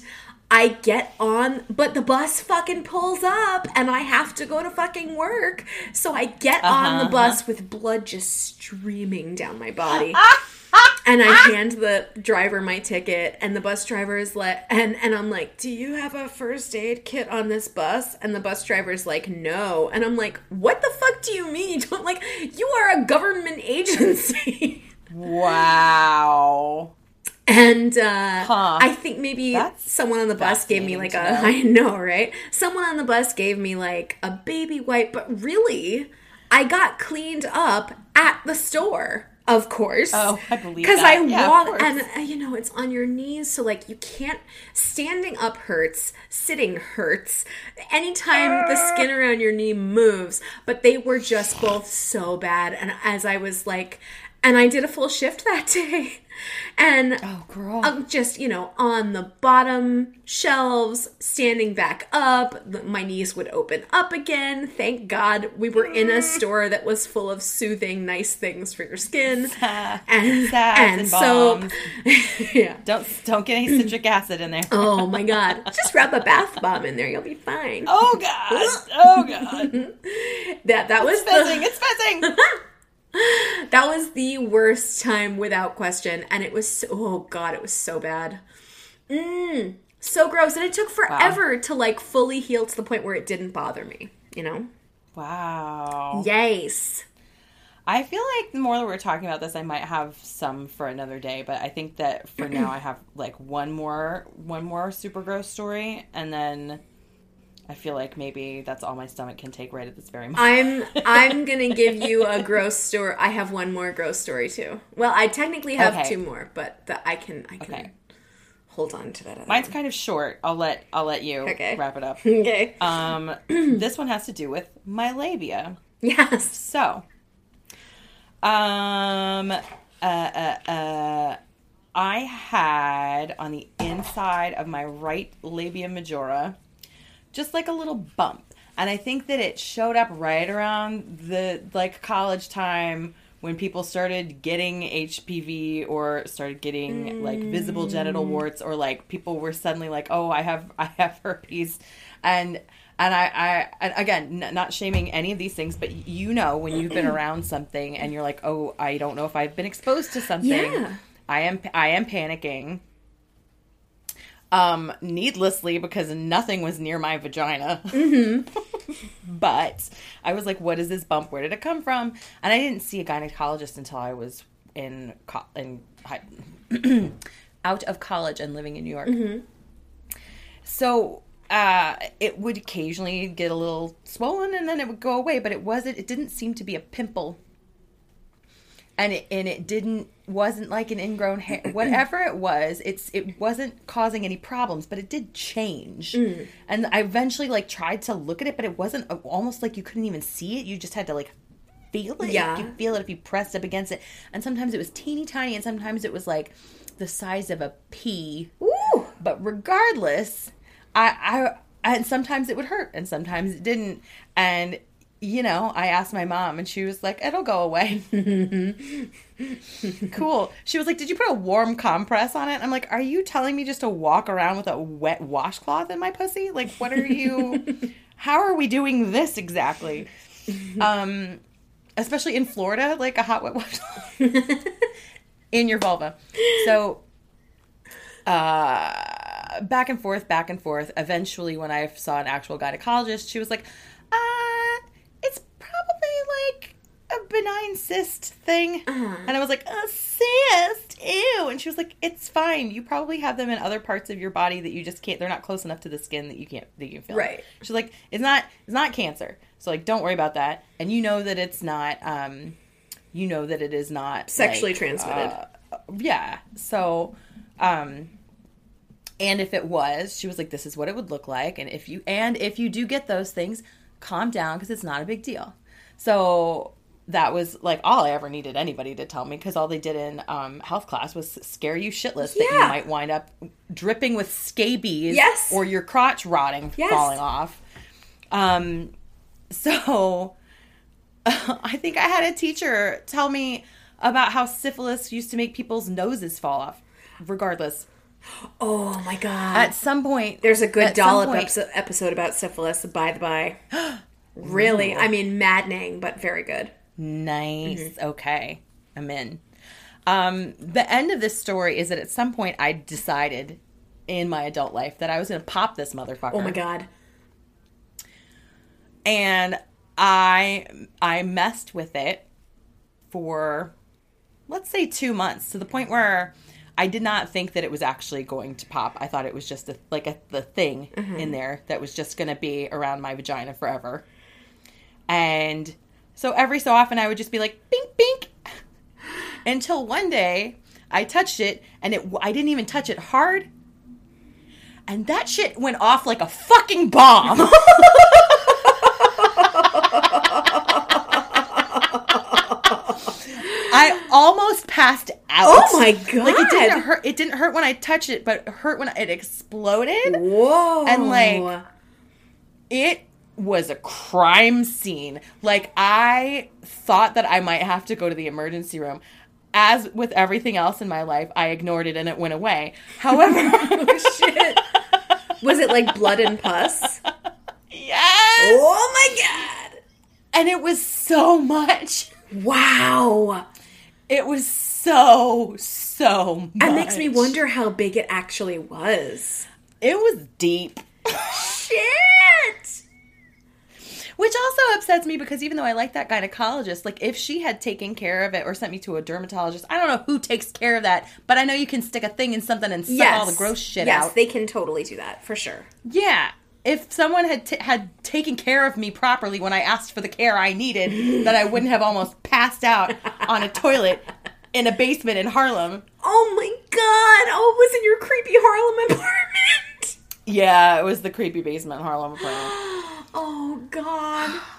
I get on, but the bus fucking pulls up and I have to go to fucking work. So I get uh-huh, on the uh-huh. bus with blood just streaming down my body. and I hand the driver my ticket and the bus driver is like and and I'm like, "Do you have a first aid kit on this bus?" And the bus driver is like, "No." And I'm like, "What the fuck do you mean? Don't like you are a government agency." Wow. And uh, Huh. I think maybe That's someone on the bus gave me like a, to I know, right? Someone on the bus gave me like a baby wipe, but really, I got cleaned up at the store, of course. Oh, I believe Because. I Yeah, walk, and uh, you know, it's on your knees, so like you can't, standing up hurts, sitting hurts, anytime the skin around your knee moves, but they were just both so bad. And as I was like, and I did a full shift that day. And Oh, girl. I'm just, you know, on the bottom shelves, standing back up. My knees would open up again. Thank God we were in a store that was full of soothing, nice things for your skin. And, and and soap. yeah. don't don't get any citric acid in there. Oh my God. Just rub a bath bomb in there. You'll be fine. Oh god. Oh god. That, that was Fizzing. the, It's fizzing. that was the worst time without question. And it was, so, oh God, it was so bad. Mm, so gross. And it took forever to like fully heal to the point where it didn't bother me, you know? Wow. Yes. I feel like the more that we're talking about this, I might have some for another day, but I think that for now I have like one more one more super gross story and then I feel like maybe that's all my stomach can take right at this very moment. I'm I'm gonna give you a gross story. I have one more gross story too. Well, I technically have Okay. two more, but the, I can I can Okay. hold on to that. Mine's one. kind of short. I'll let I'll let you Okay. wrap it up. okay. Um this one has to do with my labia. yes. So, um, uh, uh, uh, I had on the inside of my right labia majora just like a little bump. And I think that it showed up right around the like college time when people started getting HPV or started getting like visible genital mm. warts or like people were suddenly like, "Oh, I have I have herpes." And and I, I and again, n- not shaming any of these things, but you know when you've been around something and you're like, "Oh, I don't know if I've been exposed to something." Yeah. I am I am panicking um needlessly because nothing was near my vagina. But i was like what is this bump? Where did it come from? And i didn't see a gynecologist until i was in co- in high, out of college and living in new york. So uh it would occasionally get a little swollen and then it would go away but it wasn't it didn't seem to be a pimple and it and it didn't wasn't like an ingrown hair whatever it was it's it wasn't causing any problems but it did change. And i eventually like tried to look at it but it wasn't uh, almost like you couldn't even see it. You just had to like feel it. Yeah. you feel it if you pressed up against it. And sometimes it was teeny tiny and sometimes it was like the size of a pea. Ooh. but regardless I, I and sometimes it would hurt and sometimes it didn't. And you know i asked my mom and she was like it'll go away. Cool. She was like did you put a warm compress on it? I'm like are you telling me just to walk around with a wet washcloth in my pussy? Like what are you how are we doing this exactly? Um especially in florida like a hot wet washcloth. In your vulva. So uh, back and forth, back and forth. Eventually, when I saw an actual gynecologist, she was like, like a benign cyst thing. And I was like, a cyst? Ew. And she was like, it's fine. You probably have them in other parts of your body that you just can't, they're not close enough to the skin that you can't, that you can feel. Right. She's like, it's not, it's not cancer. So like, don't worry about that. And you know that it's not, um, you know that it is not Sexually like, transmitted. uh, yeah. So, um, and if it was, she was like, "This is what it would look like." And if you and if you do get those things, calm down because it's not a big deal. So that was like all I ever needed anybody to tell me because all they did in um, health class was scare you shitless that you might wind up dripping with scabies, Yes. or your crotch rotting, Yes. falling off. Um, so I think I had a teacher tell me about how syphilis used to make people's noses fall off. Regardless, Oh my god. at some point, There's a good dollop point- episode, episode about syphilis, by the by. really, I mean, maddening, but very good. Nice. Mm-hmm. Okay. I'm in. Um, the end of this story is that at some point I decided in my adult life that I was going to pop this motherfucker. Oh my god. And I I messed with it for let's say 2 months to the point where I did not think that it was actually going to pop. I thought it was just a, like a the thing Mm-hmm. in there that was just going to be around my vagina forever. And so every so often I would just be like bink bink until one day I touched it and it I didn't even touch it hard. And that shit went off like a fucking bomb. I almost passed out. Oh my god! Like it didn't hurt. It didn't hurt when I touched it, but it hurt when it exploded. Whoa. And, like, It was a crime scene. Like I thought that I might have to go to the emergency room. As with everything else in my life, I ignored it and it went away. However, oh, shit. Was it like blood and pus? yes, Oh my god. and it was so much. Wow. It was so so. Much. That makes me wonder how big it actually was. It was deep. Shit. Which also upsets me because even though I like that gynecologist, like if she had taken care of it or sent me to a dermatologist, I don't know who takes care of that, but I know you can stick a thing in something and suck all the gross shit yes, out. they can totally do that for sure. yeah. If someone had t- had taken care of me properly when I asked for the care I needed, that I wouldn't have almost passed out on a toilet in a basement in Harlem. Oh my god. Oh, it was in your creepy Harlem apartment. Yeah, it was the creepy basement Harlem apartment. Oh god.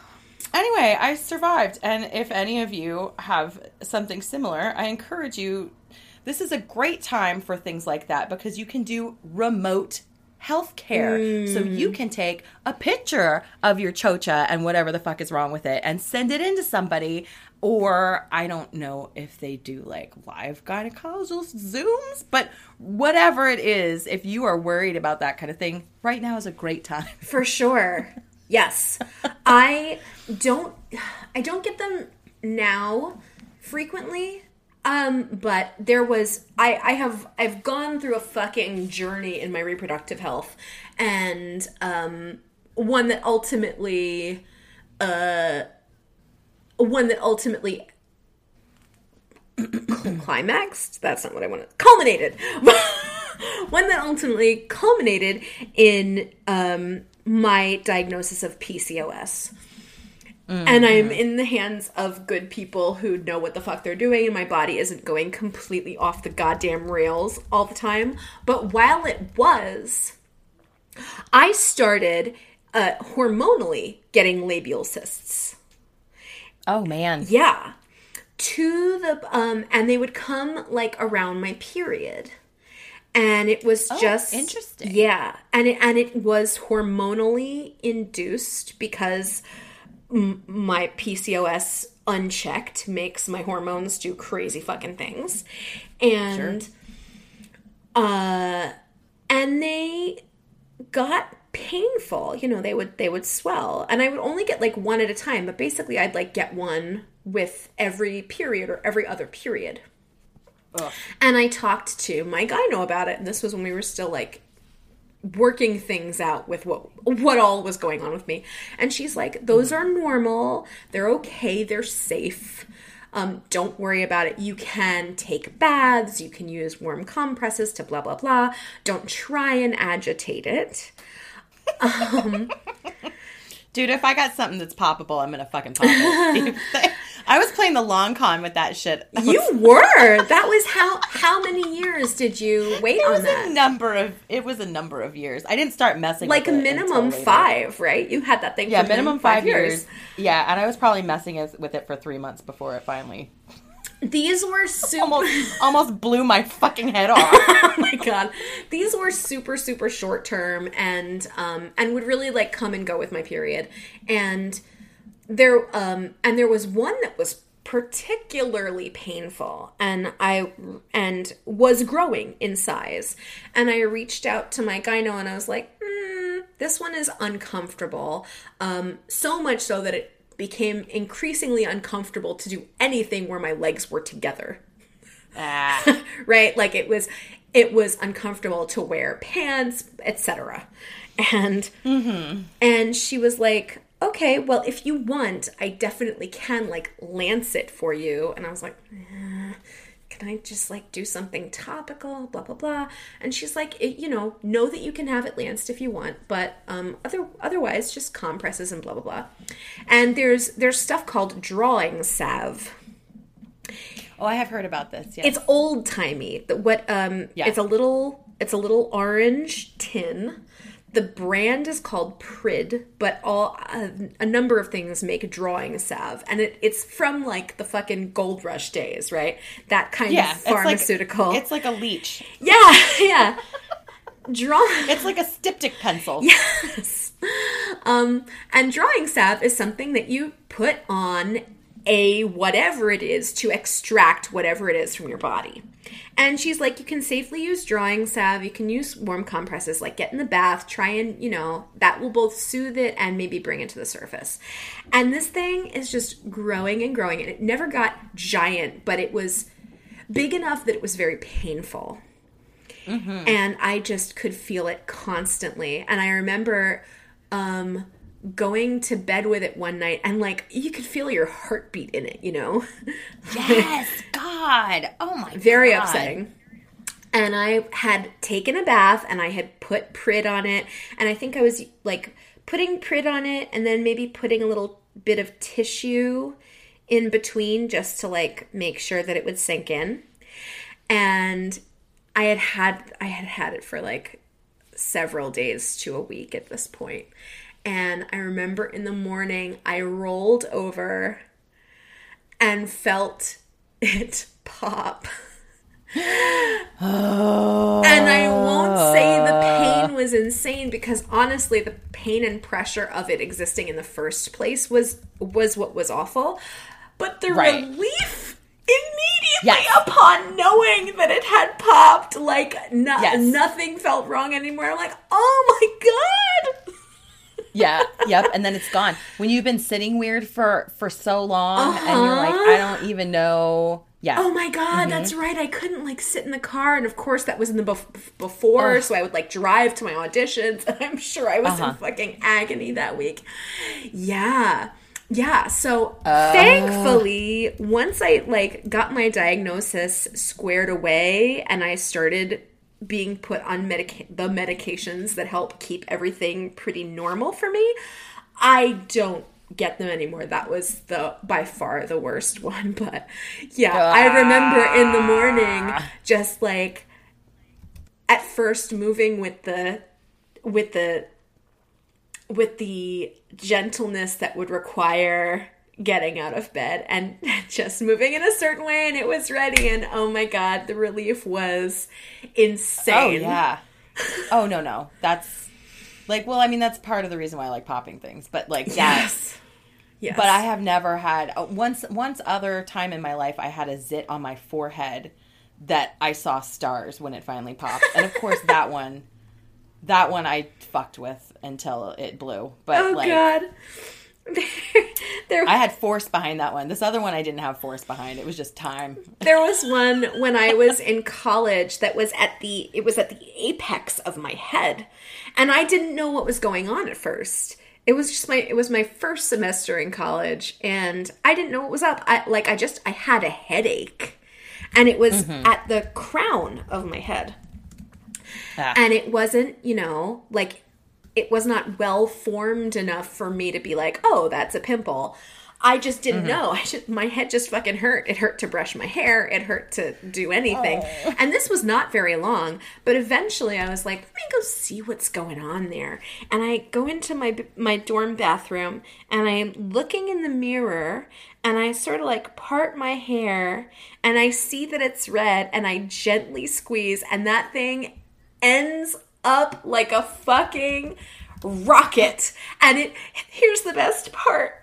Anyway, I survived. And if any of you have something similar, I encourage you. This is a great time for things like that because you can do remote health care. So hmm. you can take a picture of your chocha and whatever the fuck is wrong with it and send it in to somebody. Or I don't know if they do like live gynecological Zooms, but whatever it is, if you are worried about that kind of thing, right now is a great time. For sure. Yes. I don't I don't get them now frequently. Um, but there was I, I have I've gone through a fucking journey in my reproductive health and um one that ultimately uh one that ultimately climaxed that's not what i wanted culminated one that ultimately culminated in um, my diagnosis of pcos and i'm in the hands of good people who know what the fuck they're doing and my body isn't going completely off the goddamn rails all the time but while it was i started uh, hormonally getting labial cysts Oh man. yeah. To the um and they would come like around my period. And it was just interesting. Yeah. And it and it was hormonally induced because m- my PCOS unchecked makes my hormones do crazy fucking things. And uh and they got painful you know they would they would swell and i would only get like one at a time but basically i'd like get one with every period or every other period And i talked to my gyno about it. And this was when we were still like working things out with what what all was going on with me. And she's like those are normal. They're okay. They're safe. Um, don't worry about it. You can take baths. You can use warm compresses to blah blah blah. Don't try and agitate it Dude, if I got something that's poppable, I'm gonna fucking pop it. I was playing the long con with that shit. I you were that was how how many years did you wait it on was that a number of it was a number of years. I didn't start messing like with it minimum five right you had that thing for Yeah, minimum five, years. Yeah, and I was probably messing it- with it for three months before it finally these were super almost almost blew my fucking head off. oh my god. These were super super short term and um and would really like come and go with my period. And there um and there was one that was particularly painful and i and was growing in size. And i reached out to my gyno and i was like mm, this one is uncomfortable um so much so that it became increasingly uncomfortable to do anything where my legs were together. Ah, right? Like it was it was uncomfortable to wear pants etc and and she was like okay well if you want i definitely can like lance it for you. And i was like eh, can i just like do something topical blah blah blah and she's like it, you know know that you can have it lanced if you want but um other otherwise just compresses and blah blah blah and there's there's stuff called drawing salve oh, I have heard about this. Yeah, it's old timey. What um Yeah. it's a little it's a little orange tin the brand is called Prid, but all uh, a number of things make drawing salve, and it, it's from like the fucking gold rush days, right? That kind Yeah, of it's like- pharmaceutical. It's like a leech. yeah, yeah. Draw. It's like a styptic pencil. Yes. Um, and drawing salve is something that you put on a whatever it is to extract whatever it is from your body. And she's like, you can safely use drawing salve. You can use warm compresses, like get in the bath, try and, you know, that will both soothe it and maybe bring it to the surface. And this thing is just growing and growing. And it never got giant, but it was big enough that it was very painful and I just could feel it constantly. And I remember um, going to bed with it one night, and like you could feel your heartbeat in it, you know, Yes, God. Oh my very God. upsetting. And I had taken a bath, and I had put Prid on it, and I think I was like putting Prid on it, and then maybe putting a little bit of tissue in between just to like make sure that it would sink in. And I had had I had had it for like several days to a week at this point. And I remember in the morning I rolled over and felt it pop. Oh. And I won't say the pain was insane because honestly the pain and pressure of it existing in the first place was was what was awful. But the Right. relief immediately Yes. upon knowing that it had popped, like no- Yes. nothing felt wrong anymore. I'm like, oh my god. Yeah, yep, and then it's gone. When you've been sitting weird for for so long and you're like, Uh-huh. I don't even know. Yeah. Oh my god, that's right. I couldn't like sit in the car, and of course that was in the bef- before. So I would like drive to my auditions, and I'm sure I was Uh-huh. in fucking agony that week. Yeah, yeah. So thankfully, once I like got my diagnosis squared away, and I started being put on medica- the medications that help keep everything pretty normal for me, I don't get them anymore. That was the by far the worst one, but yeah, I remember in the morning ah. just like at first moving with the with the with the gentleness that would require getting out of bed and just moving in a certain way and it was ready and oh my god the relief was insane Oh insane yeah. Oh no no. That's like well, I mean that's part of the reason why I like popping things. But like that yes yes But I have never had uh, once once other time in my life I had a zit on my forehead that I saw stars when it finally popped. And of course that one that one I fucked with until it blew. But oh like god there I had force behind that one. This other one I didn't have force behind. It was just time. There was one when I was in college that was at the it was at the apex of my head. And I didn't know what was going on at first. It was just my it was my first semester in college and I didn't know what was up. I like I just I had a headache. And it was at the crown of my head. Ah. And it wasn't, you know, like it was not well formed enough for me to be like, oh, that's a pimple. I just didn't Mm-hmm. know. I just, my head just fucking hurt. It hurt to brush my hair. It hurt to do anything. Oh. And this was not very long. But eventually, I was like, let me go see what's going on there. And I go into my my dorm bathroom, and I'm looking in the mirror, and I sort of like part my hair, and I see that it's red, and I gently squeeze, and that thing ends up like a fucking rocket. And it here's the best part.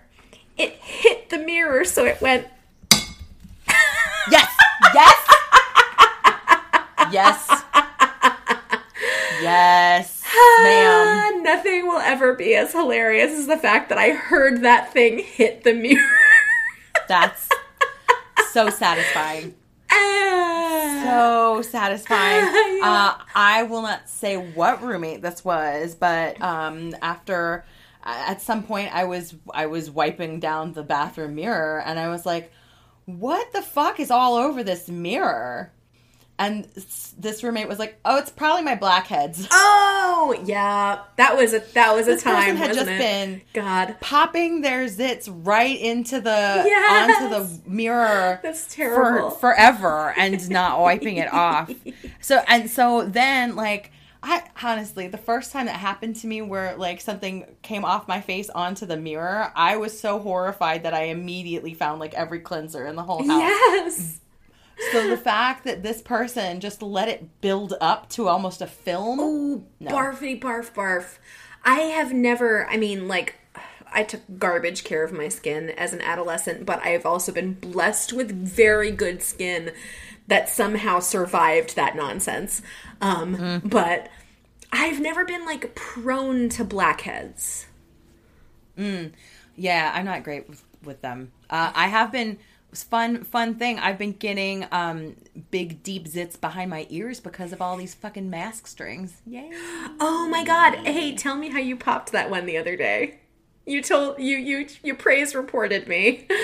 It hit the mirror so it went Yes. Yes. yes. Yes, ma'am. Nothing will ever be as hilarious as the fact that I heard that thing hit the mirror. That's so satisfying. So satisfying. Yeah. Uh, I will not say what roommate this was, but um, after at some point I was I was wiping down the bathroom mirror and I was like, "What the fuck is all over this mirror?" And this roommate was like, "Oh, it's probably my blackheads." Oh yeah, that was a that was a This person time. had wasn't just it? been God. popping their zits right into the Yes. onto the mirror That's for terrible. forever and not wiping it off. So and so then like I honestly, the first time that happened to me where like something came off my face onto the mirror, I was so horrified that I immediately found like every cleanser in the whole house. Yes. So the fact that this person just let it build up to almost a film. Ooh, barfy barf barf. I have never, I mean, like, I took garbage care of my skin as an adolescent, but I have also been blessed with very good skin that somehow survived that nonsense. Um, But I've never been like prone to blackheads. Yeah, I'm not great with, with them. Uh, I have been fun fun thing. I've been getting um big deep zits behind my ears because of all these fucking mask strings. Yay. Oh my god! Hey, tell me how you popped that one the other day. You told you you you praise reported me.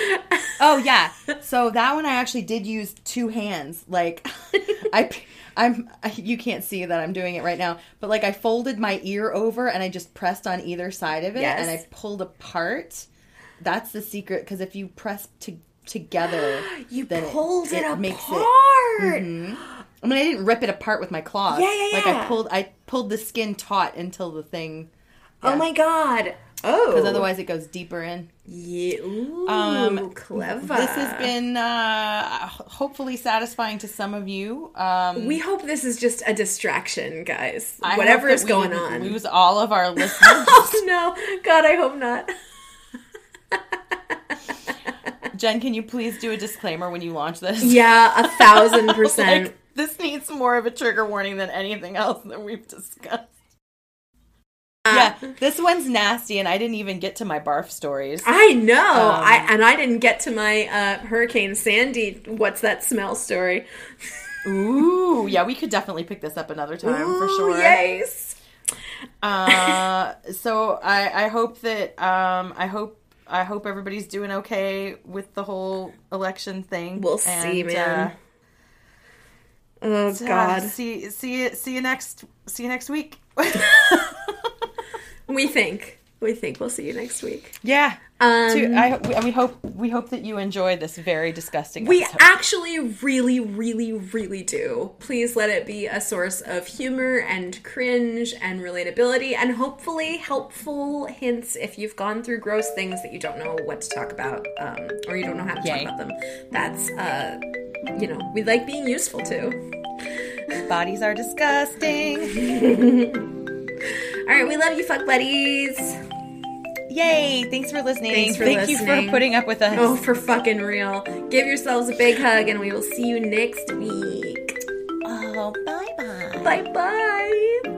Oh yeah. So that one I actually did use two hands. Like I I'm you can't see that I'm doing it right now, but like I folded my ear over and I just pressed on either side of it Yes. and I pulled apart. That's the secret because if you press to, together, you pulled it, makes apart. it. Mhm. I mean, I didn't rip it apart with my claws. Yeah, yeah, yeah. Like. I pulled, I pulled the skin taut until the thing. Oh my god! Oh, Because otherwise, it goes deeper in. yeah, ooh, Um, clever. This has been uh, hopefully satisfying to some of you. Um, We hope this is just a distraction, guys. I Whatever is we going on. Lose all of our listeners. Oh no, God, I hope not. Jen, can you please do a disclaimer when you launch this? Yeah, a thousand percent. Like, this needs more of a trigger warning than anything else that we've discussed. Uh, yeah, this one's nasty, and I didn't even get to my barf stories. I know. Um, I and I didn't get to my uh, Hurricane Sandy. What's that smell story? Ooh, yeah, we could definitely pick this up another time for sure. Yes. Uh, so I I hope that um I hope I hope everybody's doing okay with the whole election thing. We'll see, And, man. Oh uh, God. see see you see you next see you next week. We think. We think we'll see you next week. yeah. Um, To- I we, we hope we hope that you enjoy this very disgusting. We episode. actually really, really, really do. Please let it be a source of humor and cringe and relatability and hopefully helpful hints if you've gone through gross things that you don't know what to talk about um, or you don't know how to Yay. talk about them. That's, uh, you know, we like being useful too. bodies are disgusting. All right, we love you, fuck buddies. Yay! Thanks for listening. Thanks for listening. Thank you for putting up with us. Oh, for fucking real. Give yourselves a big hug and we will see you next week. oh bye bye. Bye bye.